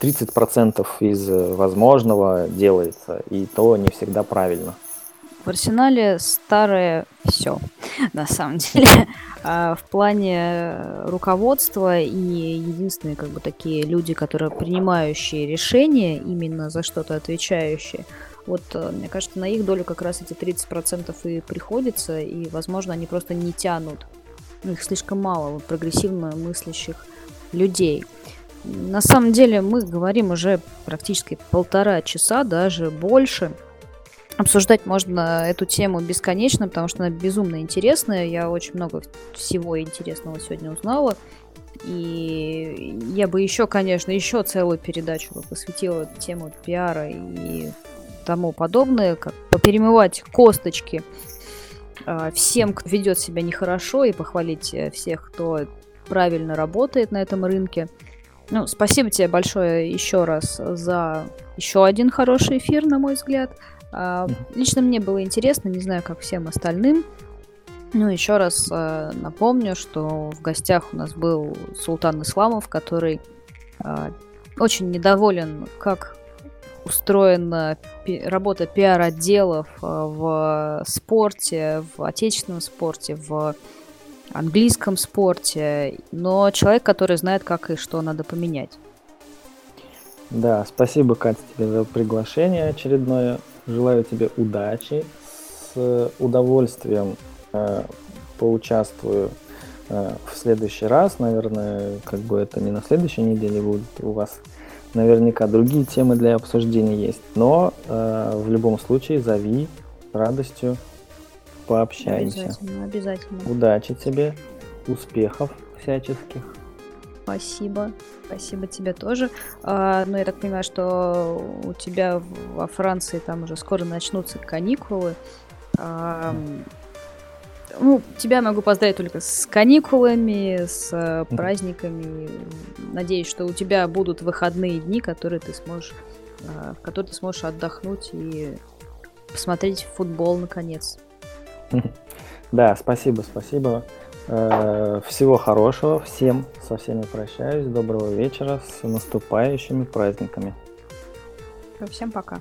30% из возможного делается, и то не всегда правильно.
В Арсенале старое все, [laughs] на самом деле. [laughs] А в плане руководства и единственные как бы такие люди, которые принимающие решения, именно за что-то отвечающие, вот э, мне кажется, на их долю как раз эти 30% и приходится, и, возможно, они просто не тянут. Ну, их слишком мало, вот, прогрессивно мыслящих людей. На самом деле мы говорим уже практически полтора часа, даже больше – Обсуждать можно эту тему бесконечно, потому что она безумно интересная. Я очень много всего интересного сегодня узнала. И я бы еще, конечно, еще целую передачу посвятила тему пиара и тому подобное, как поперемывать косточки а, всем, кто ведет себя нехорошо, и похвалить э, всех, кто правильно работает на этом рынке. Ну, спасибо тебе большое еще раз за еще один хороший эфир, на мой взгляд. А, лично мне было интересно, не знаю, как всем остальным. Ну, еще раз э, напомню, что в гостях у нас был Султан Исламов, который э, очень недоволен, как устроена пи- работа пиар-отделов э, в спорте, в отечественном спорте, в английском спорте, но человек, который знает, как и что надо поменять.
Да, спасибо, Катя, тебе за приглашение очередное. Желаю тебе удачи. С удовольствием э, поучаствую э, в следующий раз. Наверное, как бы это не на следующей неделе будет. У вас наверняка другие темы для обсуждения есть. Но э, в любом случае зови радостью пообщаемся.
Обязательно, обязательно.
Удачи тебе, успехов всяческих.
Спасибо. Спасибо тебе тоже. А, ну, я так понимаю, что у тебя во Франции там уже скоро начнутся каникулы. А, ну, тебя могу поздравить только с каникулами, с э, праздниками. Надеюсь, что у тебя будут выходные дни, которые ты сможешь, э, в которые ты сможешь отдохнуть и посмотреть футбол наконец. [laughs]
Да, спасибо, спасибо. Э, всего хорошего, всем со всеми прощаюсь, доброго вечера, с наступающими праздниками.
Всем пока.